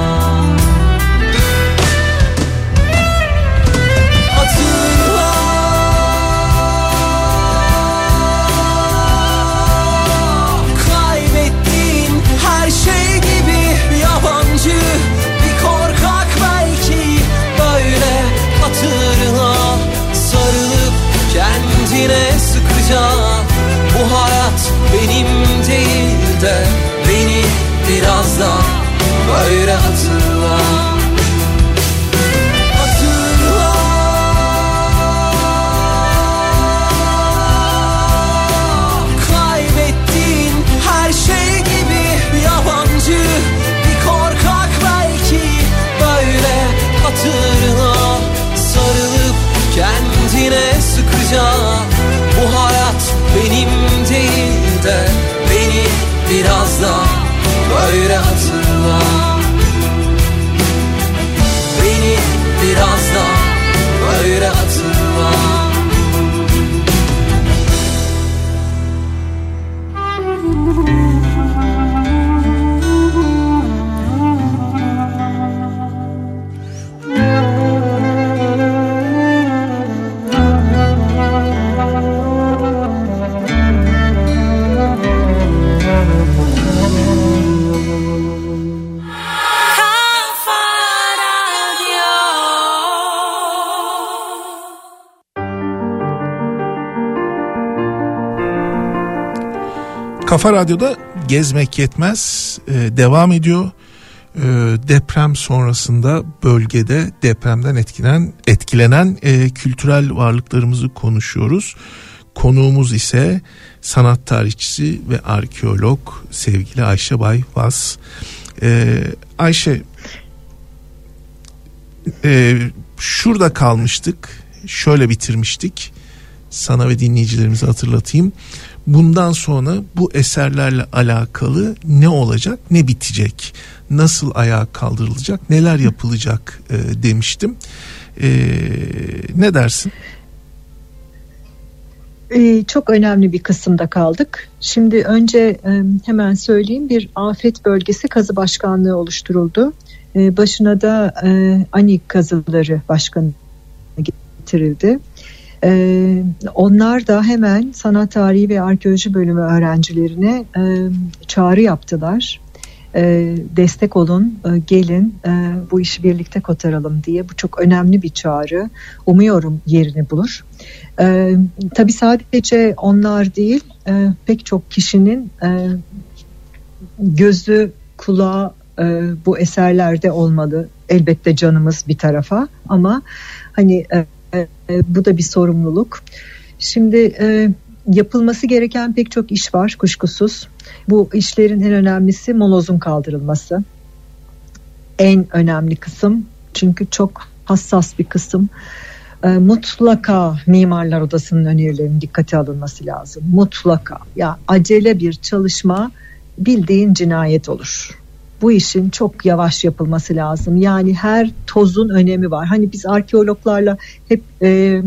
de beni biraz da böyle hatırla Kafa Radyo'da gezmek yetmez e, devam ediyor. E, deprem sonrasında bölgede depremden etkilenen etkilenen e, kültürel varlıklarımızı konuşuyoruz. Konuğumuz ise sanat tarihçisi ve arkeolog sevgili Ayşe Bayvaz. E, Ayşe e, şurada kalmıştık. Şöyle bitirmiştik. Sana ve dinleyicilerimize hatırlatayım. Bundan sonra bu eserlerle alakalı ne olacak, ne bitecek, nasıl ayağa kaldırılacak, neler yapılacak e, demiştim. E, ne dersin? Ee, çok önemli bir kısımda kaldık. Şimdi önce e, hemen söyleyeyim bir afet bölgesi kazı başkanlığı oluşturuldu. E, başına da e, ANİK kazıları başkanı getirildi. E, onlar da hemen sanat tarihi ve arkeoloji bölümü öğrencilerine e, çağrı yaptılar. E, destek olun, e, gelin e, bu işi birlikte kotaralım diye. Bu çok önemli bir çağrı. Umuyorum yerini bulur. E, tabii sadece onlar değil, e, pek çok kişinin e, gözü, kulağı e, bu eserlerde olmalı. Elbette canımız bir tarafa ama hani e, bu da bir sorumluluk. Şimdi e, yapılması gereken pek çok iş var kuşkusuz. Bu işlerin en önemlisi molozun kaldırılması. En önemli kısım çünkü çok hassas bir kısım. E, mutlaka mimarlar odasının önerilerinin dikkate alınması lazım. Mutlaka. Ya acele bir çalışma bildiğin cinayet olur bu işin çok yavaş yapılması lazım. Yani her tozun önemi var. Hani biz arkeologlarla hep e,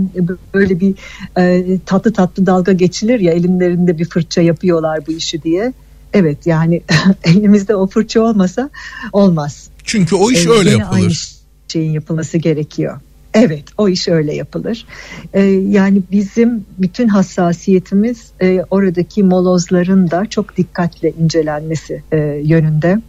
böyle bir e, tatlı tatlı dalga geçilir ya elimlerinde bir fırça yapıyorlar bu işi diye. Evet yani elimizde o fırça olmasa olmaz. Çünkü o iş Ee, öyle yine Aynı yapılır. şeyin yapılması gerekiyor. Evet o iş öyle yapılır. Ee, yani bizim bütün hassasiyetimiz e, oradaki molozların da çok dikkatle incelenmesi e, yönünde.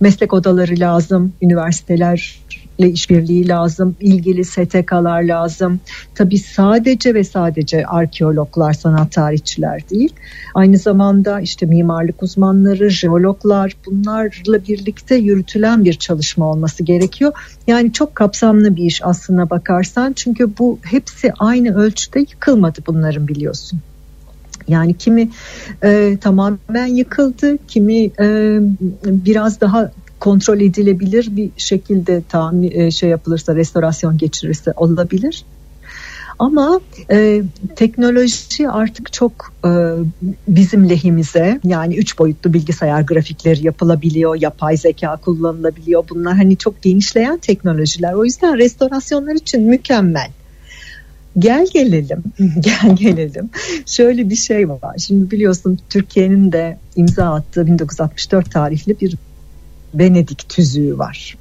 Meslek odaları lazım, üniversiteler işbirliği lazım, ilgili STK'lar lazım. Tabii sadece ve sadece arkeologlar, sanat tarihçiler değil. Aynı zamanda işte mimarlık uzmanları, jeologlar bunlarla birlikte yürütülen bir çalışma olması gerekiyor. Yani çok kapsamlı bir iş aslına bakarsan çünkü bu hepsi aynı ölçüde yıkılmadı bunların biliyorsun. Yani kimi e, tamamen yıkıldı, kimi e, biraz daha kontrol edilebilir bir şekilde tamir e, şey yapılırsa restorasyon geçirirse olabilir. Ama e, teknoloji artık çok e, bizim lehimize yani üç boyutlu bilgisayar grafikleri yapılabiliyor, yapay zeka kullanılabiliyor. Bunlar hani çok genişleyen teknolojiler. O yüzden restorasyonlar için mükemmel. Gel gelelim, gel gelelim. Şöyle bir şey var. Şimdi biliyorsun Türkiye'nin de imza attığı 1964 tarihli bir Venedik tüzüğü var.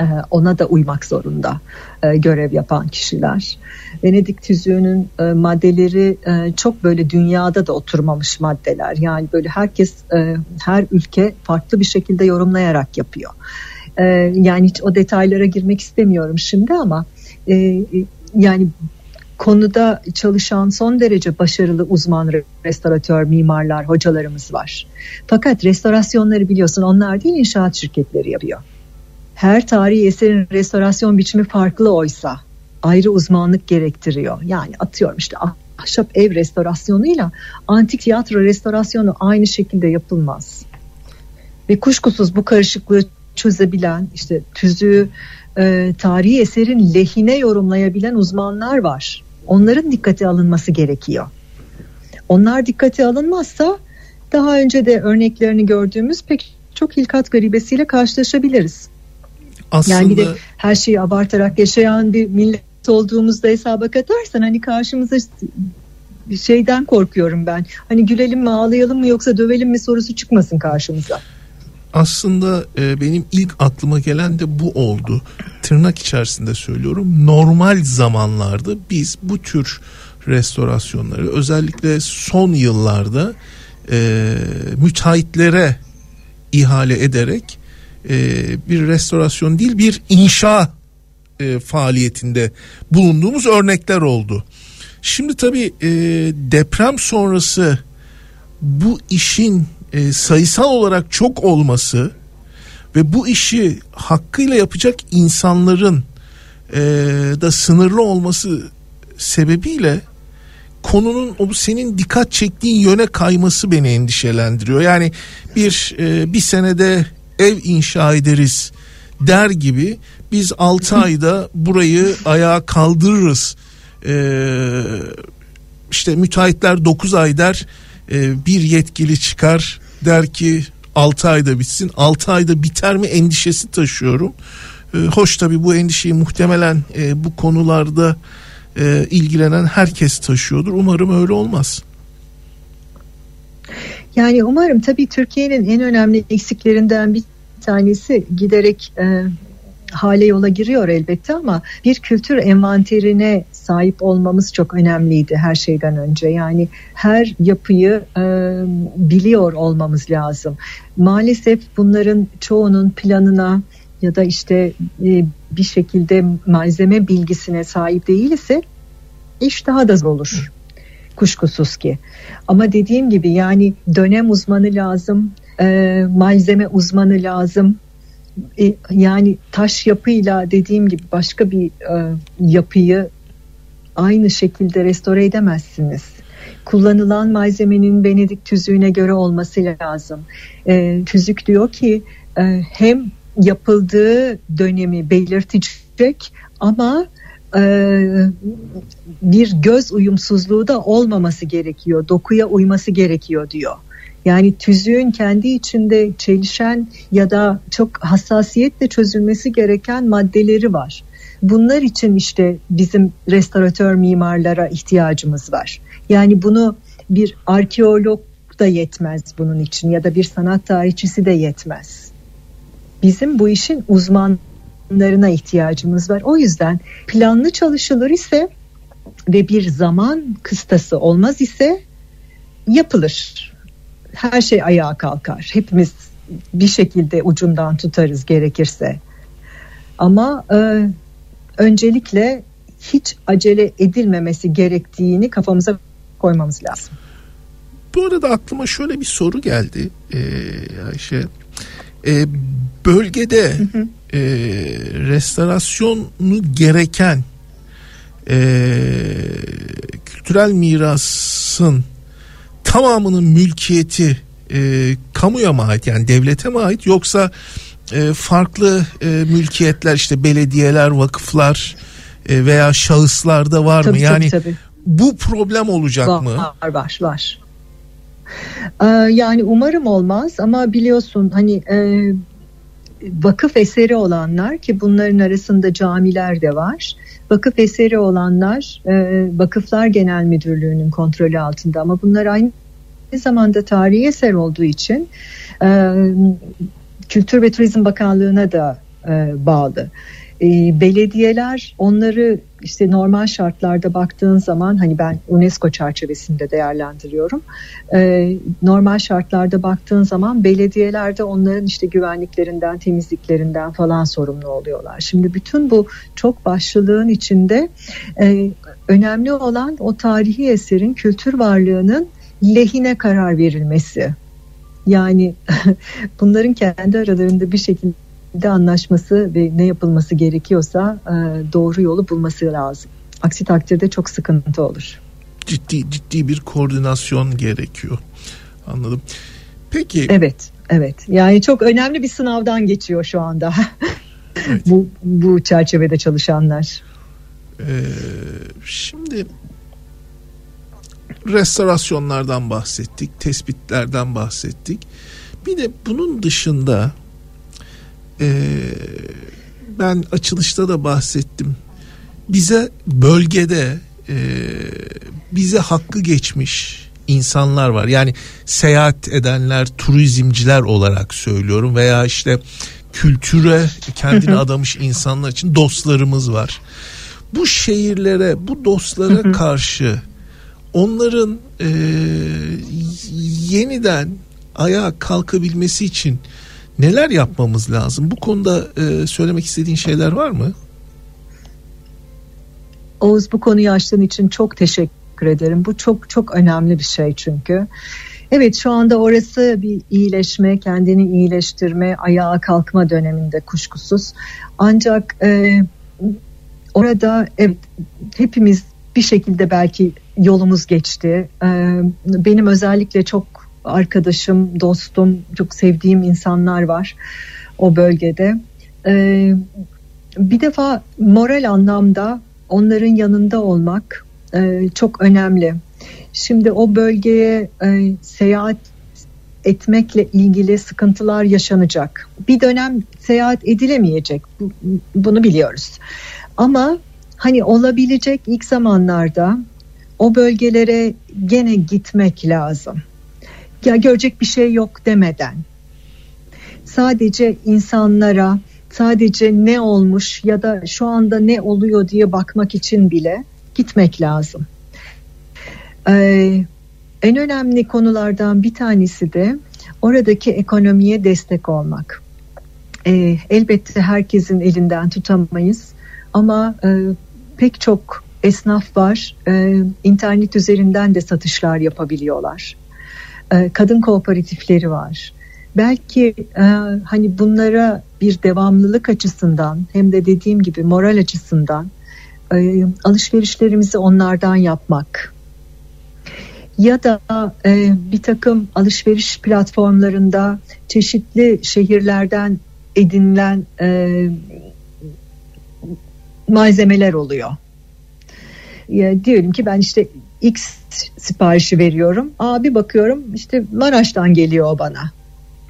Ee, ona da uymak zorunda e, görev yapan kişiler. Venedik tüzüğünün e, maddeleri e, çok böyle dünyada da oturmamış maddeler. Yani böyle herkes her ülke farklı bir şekilde yorumlayarak yapıyor. Yani hiç o detaylara girmek istemiyorum şimdi ama yani konuda çalışan son derece başarılı uzman restoratör, mimarlar, hocalarımız var. Fakat restorasyonları biliyorsun onlar değil inşaat şirketleri yapıyor. Her tarihi eserin restorasyon biçimi farklı oysa ayrı uzmanlık gerektiriyor. Yani atıyorum işte ahşap ev restorasyonuyla antik tiyatro restorasyonu aynı şekilde yapılmaz. Ve kuşkusuz bu karışıklığı çözebilen işte tüzüğü e, tarihi eserin lehine yorumlayabilen uzmanlar var. Onların dikkate alınması gerekiyor. Onlar dikkate alınmazsa daha önce de örneklerini gördüğümüz pek çok hilkat garibesiyle karşılaşabiliriz. Aslında... Yani bir de her şeyi abartarak yaşayan bir millet olduğumuzda hesaba katarsan hani karşımıza bir şeyden korkuyorum ben. Hani gülelim mi ağlayalım mı yoksa dövelim mi sorusu çıkmasın karşımıza. Aslında e, benim ilk aklıma gelen de bu oldu. Tırnak içerisinde söylüyorum. Normal zamanlarda biz bu tür restorasyonları özellikle son yıllarda e, müteahhitlere ihale ederek e, bir restorasyon değil bir inşa e, faaliyetinde bulunduğumuz örnekler oldu. Şimdi tabii e, deprem sonrası bu işin e, sayısal olarak çok olması ve bu işi hakkıyla yapacak insanların e, da sınırlı olması sebebiyle konunun o senin dikkat çektiğin yöne kayması beni endişelendiriyor. Yani bir e, bir senede ev inşa ederiz der gibi biz 6 ayda burayı ayağa kaldırırız. Ee, işte müteahhitler 9 ay der e, bir yetkili çıkar der ki 6 ayda bitsin 6 ayda biter mi endişesi taşıyorum. E, hoş tabii bu endişeyi muhtemelen e, bu konularda e, ilgilenen herkes taşıyordur. Umarım öyle olmaz. Yani umarım tabii Türkiye'nin en önemli eksiklerinden bir tanesi giderek e, hale yola giriyor elbette ama bir kültür envanterine sahip olmamız çok önemliydi her şeyden önce. Yani her yapıyı e, biliyor olmamız lazım. Maalesef bunların çoğunun planına ya da işte e, bir şekilde malzeme bilgisine sahip değilse iş daha da zor olur. Kuşkusuz ki. Ama dediğim gibi yani dönem uzmanı lazım, e, malzeme uzmanı lazım, e, yani taş yapıyla dediğim gibi başka bir e, yapıyı aynı şekilde restore edemezsiniz. Kullanılan malzemenin Venedik tüzüğüne göre olması lazım. E, tüzük diyor ki e, hem yapıldığı dönemi belirtecek ama e, bir göz uyumsuzluğu da olmaması gerekiyor. Dokuya uyması gerekiyor diyor. Yani tüzüğün kendi içinde çelişen ya da çok hassasiyetle çözülmesi gereken maddeleri var. Bunlar için işte bizim restoratör mimarlara ihtiyacımız var. Yani bunu bir arkeolog da yetmez bunun için ya da bir sanat tarihçisi de yetmez. Bizim bu işin uzmanlarına ihtiyacımız var. O yüzden planlı çalışılır ise ve bir zaman kıstası olmaz ise yapılır her şey ayağa kalkar. Hepimiz bir şekilde ucundan tutarız gerekirse. Ama e, öncelikle hiç acele edilmemesi gerektiğini kafamıza koymamız lazım. Bu arada aklıma şöyle bir soru geldi ee, Ayşe. Ee, bölgede e, restorasyonu gereken e, kültürel mirasın tamamının mülkiyeti e, kamuya mı ait yani devlete mi ait yoksa e, farklı e, mülkiyetler işte belediyeler, vakıflar e, veya şahıslarda var Tabii, mı? Yani tabii, tabii. bu problem olacak var, mı? Var var var. Ee, yani umarım olmaz ama biliyorsun hani e, vakıf eseri olanlar ki bunların arasında camiler de var. Vakıf eseri olanlar e, Vakıflar Genel Müdürlüğü'nün kontrolü altında ama bunlar aynı zamanda tarihi eser olduğu için e, Kültür ve Turizm Bakanlığı'na da e, bağlı. E, belediyeler onları işte normal şartlarda baktığın zaman hani ben UNESCO çerçevesinde değerlendiriyorum. E, normal şartlarda baktığın zaman belediyelerde onların işte güvenliklerinden, temizliklerinden falan sorumlu oluyorlar. Şimdi bütün bu çok başlılığın içinde e, önemli olan o tarihi eserin kültür varlığının lehine karar verilmesi. Yani bunların kendi aralarında bir şekilde anlaşması ve ne yapılması gerekiyorsa e, doğru yolu bulması lazım. Aksi takdirde çok sıkıntı olur. Ciddi ciddi bir koordinasyon gerekiyor. Anladım. Peki Evet, evet. Yani çok önemli bir sınavdan geçiyor şu anda. bu bu çerçevede çalışanlar. e, şimdi restorasyonlardan bahsettik, tespitlerden bahsettik. Bir de bunun dışında e, ben açılışta da bahsettim. Bize bölgede e, bize hakkı geçmiş insanlar var. Yani seyahat edenler, turizmciler olarak söylüyorum veya işte kültüre kendini adamış insanlar için dostlarımız var. Bu şehirlere, bu dostlara karşı onların e, yeniden ayağa kalkabilmesi için neler yapmamız lazım? Bu konuda e, söylemek istediğin şeyler var mı? Oğuz bu konuyu açtığın için çok teşekkür ederim. Bu çok çok önemli bir şey çünkü. Evet şu anda orası bir iyileşme, kendini iyileştirme, ayağa kalkma döneminde kuşkusuz. Ancak e, orada evet, hepimiz bir şekilde belki yolumuz geçti. E, benim özellikle çok arkadaşım, dostum, çok sevdiğim insanlar var o bölgede. E, bir defa moral anlamda onların yanında olmak e, çok önemli. Şimdi o bölgeye e, seyahat etmekle ilgili sıkıntılar yaşanacak. Bir dönem seyahat edilemeyecek. Bu- Bunu biliyoruz. Ama hani olabilecek ilk zamanlarda o bölgelere gene gitmek lazım. Ya görecek bir şey yok demeden. Sadece insanlara, sadece ne olmuş ya da şu anda ne oluyor diye bakmak için bile gitmek lazım. Ee, en önemli konulardan bir tanesi de oradaki ekonomiye destek olmak. Ee, elbette herkesin elinden tutamayız ama e, pek çok esnaf var. E, internet üzerinden de satışlar yapabiliyorlar. E, kadın kooperatifleri var. Belki e, hani bunlara bir devamlılık açısından hem de dediğim gibi moral açısından e, alışverişlerimizi onlardan yapmak ya da e, bir takım alışveriş platformlarında çeşitli şehirlerden edinilen e, malzemeler oluyor. Ya, diyelim ki ben işte X siparişi veriyorum. Abi bakıyorum işte Maraş'tan geliyor o bana.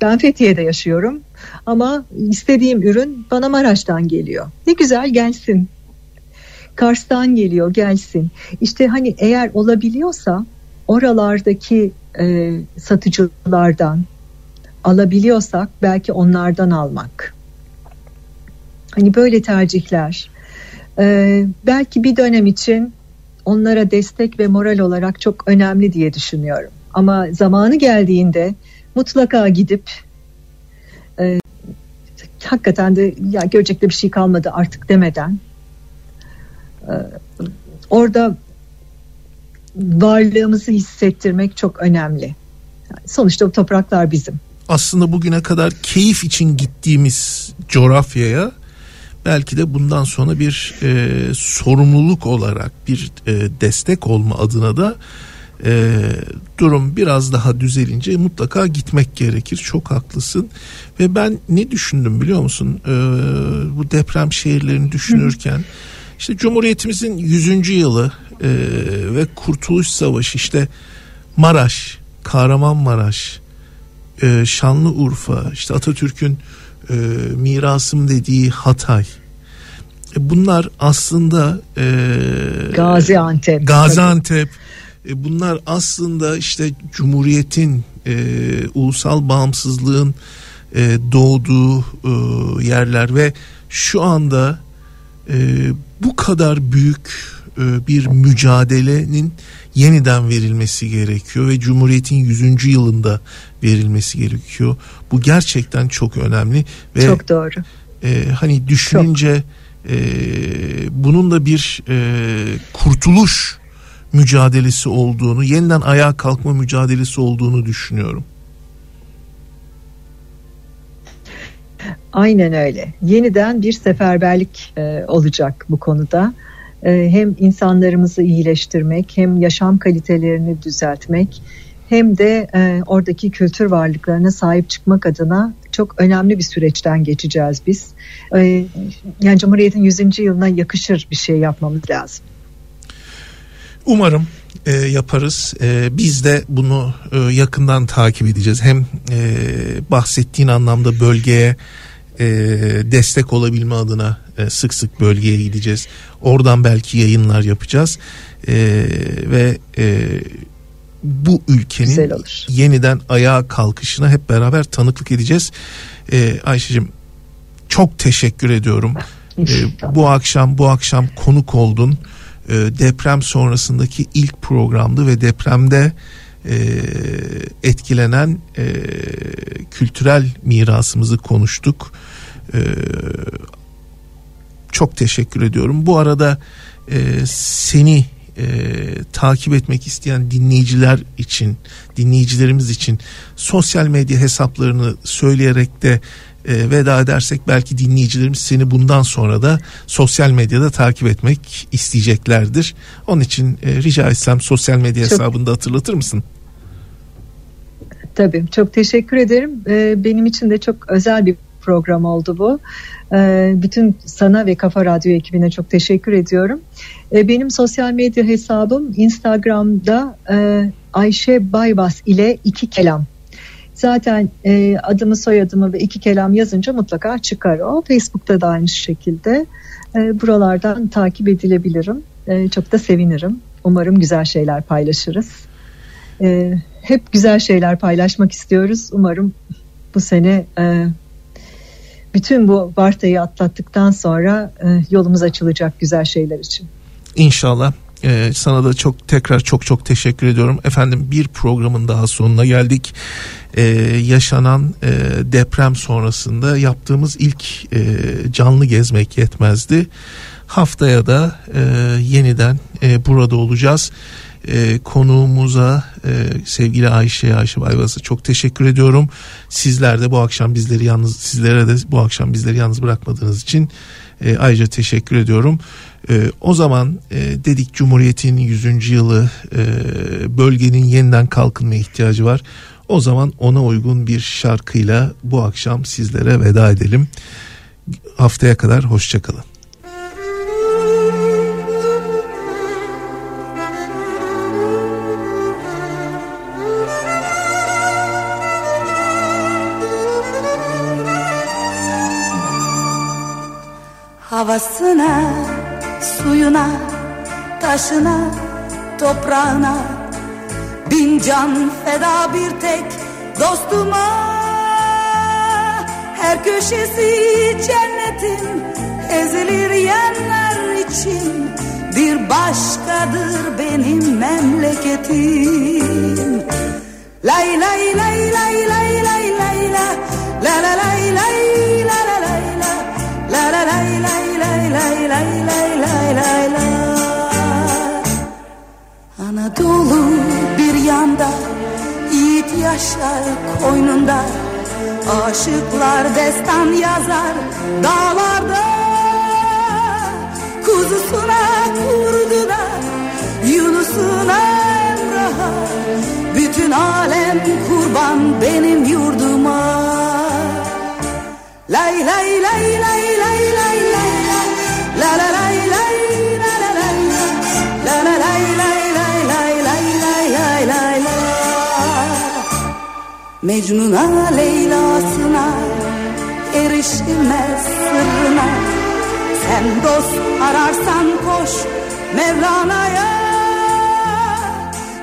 Ben Fethiye'de yaşıyorum ama istediğim ürün bana Maraş'tan geliyor. Ne güzel gelsin. Kars'tan geliyor gelsin. İşte hani eğer olabiliyorsa oralardaki e, satıcılardan alabiliyorsak belki onlardan almak. Hani böyle tercihler. E, belki bir dönem için onlara destek ve moral olarak çok önemli diye düşünüyorum. Ama zamanı geldiğinde mutlaka gidip e, hakikaten de ya görecek de bir şey kalmadı artık demeden e, orada varlığımızı hissettirmek çok önemli. Sonuçta bu topraklar bizim. Aslında bugüne kadar keyif için gittiğimiz coğrafyaya belki de bundan sonra bir e, sorumluluk olarak bir e, destek olma adına da e, durum biraz daha düzelince mutlaka gitmek gerekir. Çok haklısın. Ve ben ne düşündüm biliyor musun? E, bu deprem şehirlerini düşünürken işte Cumhuriyetimizin 100. yılı e, ve Kurtuluş Savaşı işte Maraş, Kahramanmaraş, e, Şanlıurfa, işte Atatürk'ün e, mirasım dediği Hatay. E, bunlar aslında e, Gaziantep. Gaziantep e, bunlar aslında işte Cumhuriyet'in e, ulusal bağımsızlığın e, doğduğu e, yerler ve şu anda e, bu kadar büyük e, bir mücadelenin yeniden verilmesi gerekiyor ve Cumhuriyet'in 100. yılında verilmesi gerekiyor. Bu gerçekten çok önemli ve Çok doğru. e, hani düşününce e, bunun da bir e, kurtuluş mücadelesi olduğunu, yeniden ayağa kalkma mücadelesi olduğunu düşünüyorum. Aynen öyle. Yeniden bir seferberlik e, olacak bu konuda. E, hem insanlarımızı iyileştirmek, hem yaşam kalitelerini düzeltmek, hem de e, oradaki kültür varlıklarına sahip çıkmak adına çok önemli bir süreçten geçeceğiz biz. E, yani Cumhuriyet'in 100. yılına yakışır bir şey yapmamız lazım. Umarım e, yaparız. E, biz de bunu e, yakından takip edeceğiz. Hem e, bahsettiğin anlamda bölgeye e, destek olabilme adına e, sık sık bölgeye gideceğiz. Oradan belki yayınlar yapacağız. E, ve e, bu ülkenin yeniden ayağa kalkışına hep beraber tanıklık edeceğiz. E, Ayşe'cim çok teşekkür ediyorum. E, bu akşam bu akşam konuk oldun. E, deprem sonrasındaki ilk programdı ve depremde e, etkilenen e, kültürel mirasımızı konuştuk. E, çok teşekkür ediyorum. Bu arada e, seni e, takip etmek isteyen dinleyiciler için, dinleyicilerimiz için sosyal medya hesaplarını söyleyerek de e, veda edersek belki dinleyicilerimiz seni bundan sonra da sosyal medyada takip etmek isteyeceklerdir. Onun için e, rica etsem sosyal medya Çok- hesabını da hatırlatır mısın? Tabii çok teşekkür ederim. Ee, benim için de çok özel bir program oldu bu. Ee, bütün sana ve Kafa Radyo ekibine çok teşekkür ediyorum. Ee, benim sosyal medya hesabım Instagram'da e, Ayşe Baybas ile iki kelam. Zaten e, adımı soyadımı ve iki kelam yazınca mutlaka çıkar o. Facebook'ta da aynı şekilde. E, buralardan takip edilebilirim. Çok da sevinirim. Umarım güzel şeyler paylaşırız. Hep güzel şeyler paylaşmak istiyoruz. Umarım bu sene bütün bu vartayı atlattıktan sonra e, yolumuz açılacak güzel şeyler için. İnşallah. Ee, sana da çok tekrar çok çok teşekkür ediyorum. Efendim bir programın daha sonuna geldik. Ee, yaşanan e, deprem sonrasında yaptığımız ilk e, canlı gezmek yetmezdi. Haftaya da e, yeniden e, burada olacağız. E, konuğumuza e, sevgili Ayşe Ayşe Bayvaz'a çok teşekkür ediyorum. Sizler de bu akşam bizleri yalnız sizlere de bu akşam bizleri yalnız bırakmadığınız için e, ayrıca teşekkür ediyorum. E, o zaman e, dedik Cumhuriyet'in 100. yılı e, bölgenin yeniden kalkınmaya ihtiyacı var. O zaman ona uygun bir şarkıyla bu akşam sizlere veda edelim. Haftaya kadar hoşçakalın. Havasına, suyuna, taşına, toprağına. Bin can feda bir tek dostuma. Her köşesi cennetin ezilir yerler için. Bir başkadır benim memleketim. Lay lay lay lay lay lay lay la. La la lay lay la la lay lay lay lay lay lay lay. Anadolu bir yanda Yiğit yaşlar koynunda. Aşıklar destan yazar dağlarda. Kuzusuna kurdu da Yunus'una Emrah'a. Bütün alem kurban benim yurduma. Lay lay Mecnun'a Leyla'sına erişilmez sırrına. Sen dost ararsan koş Mevlana'ya.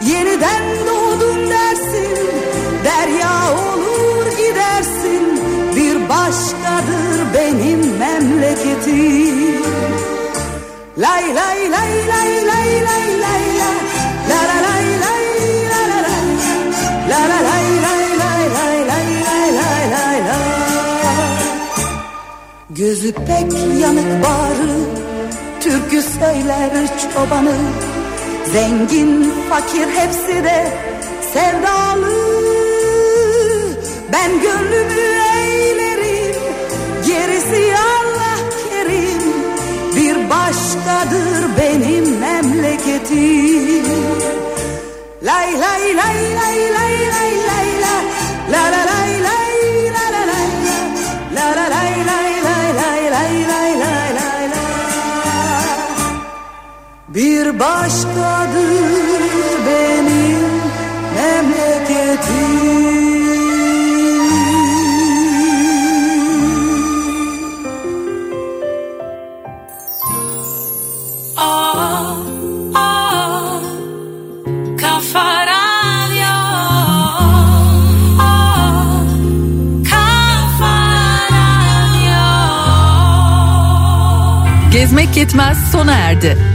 Yeniden doğdum dersin Derya olur gidersin. Bir başkadır benim memleketim. Lay lay lay lay lay lay Gözü pek yanık bağrı Türkü söyler çobanı. Zengin fakir hepsi de sevdalı. Ben gönlümü eğlerim Gerisi Allah kerim. Bir başkadır benim memleketim. Lay lay lay lay lay lay lay la La la Bir başkadır benim memleketim. Gezmek yetmez sona erdi.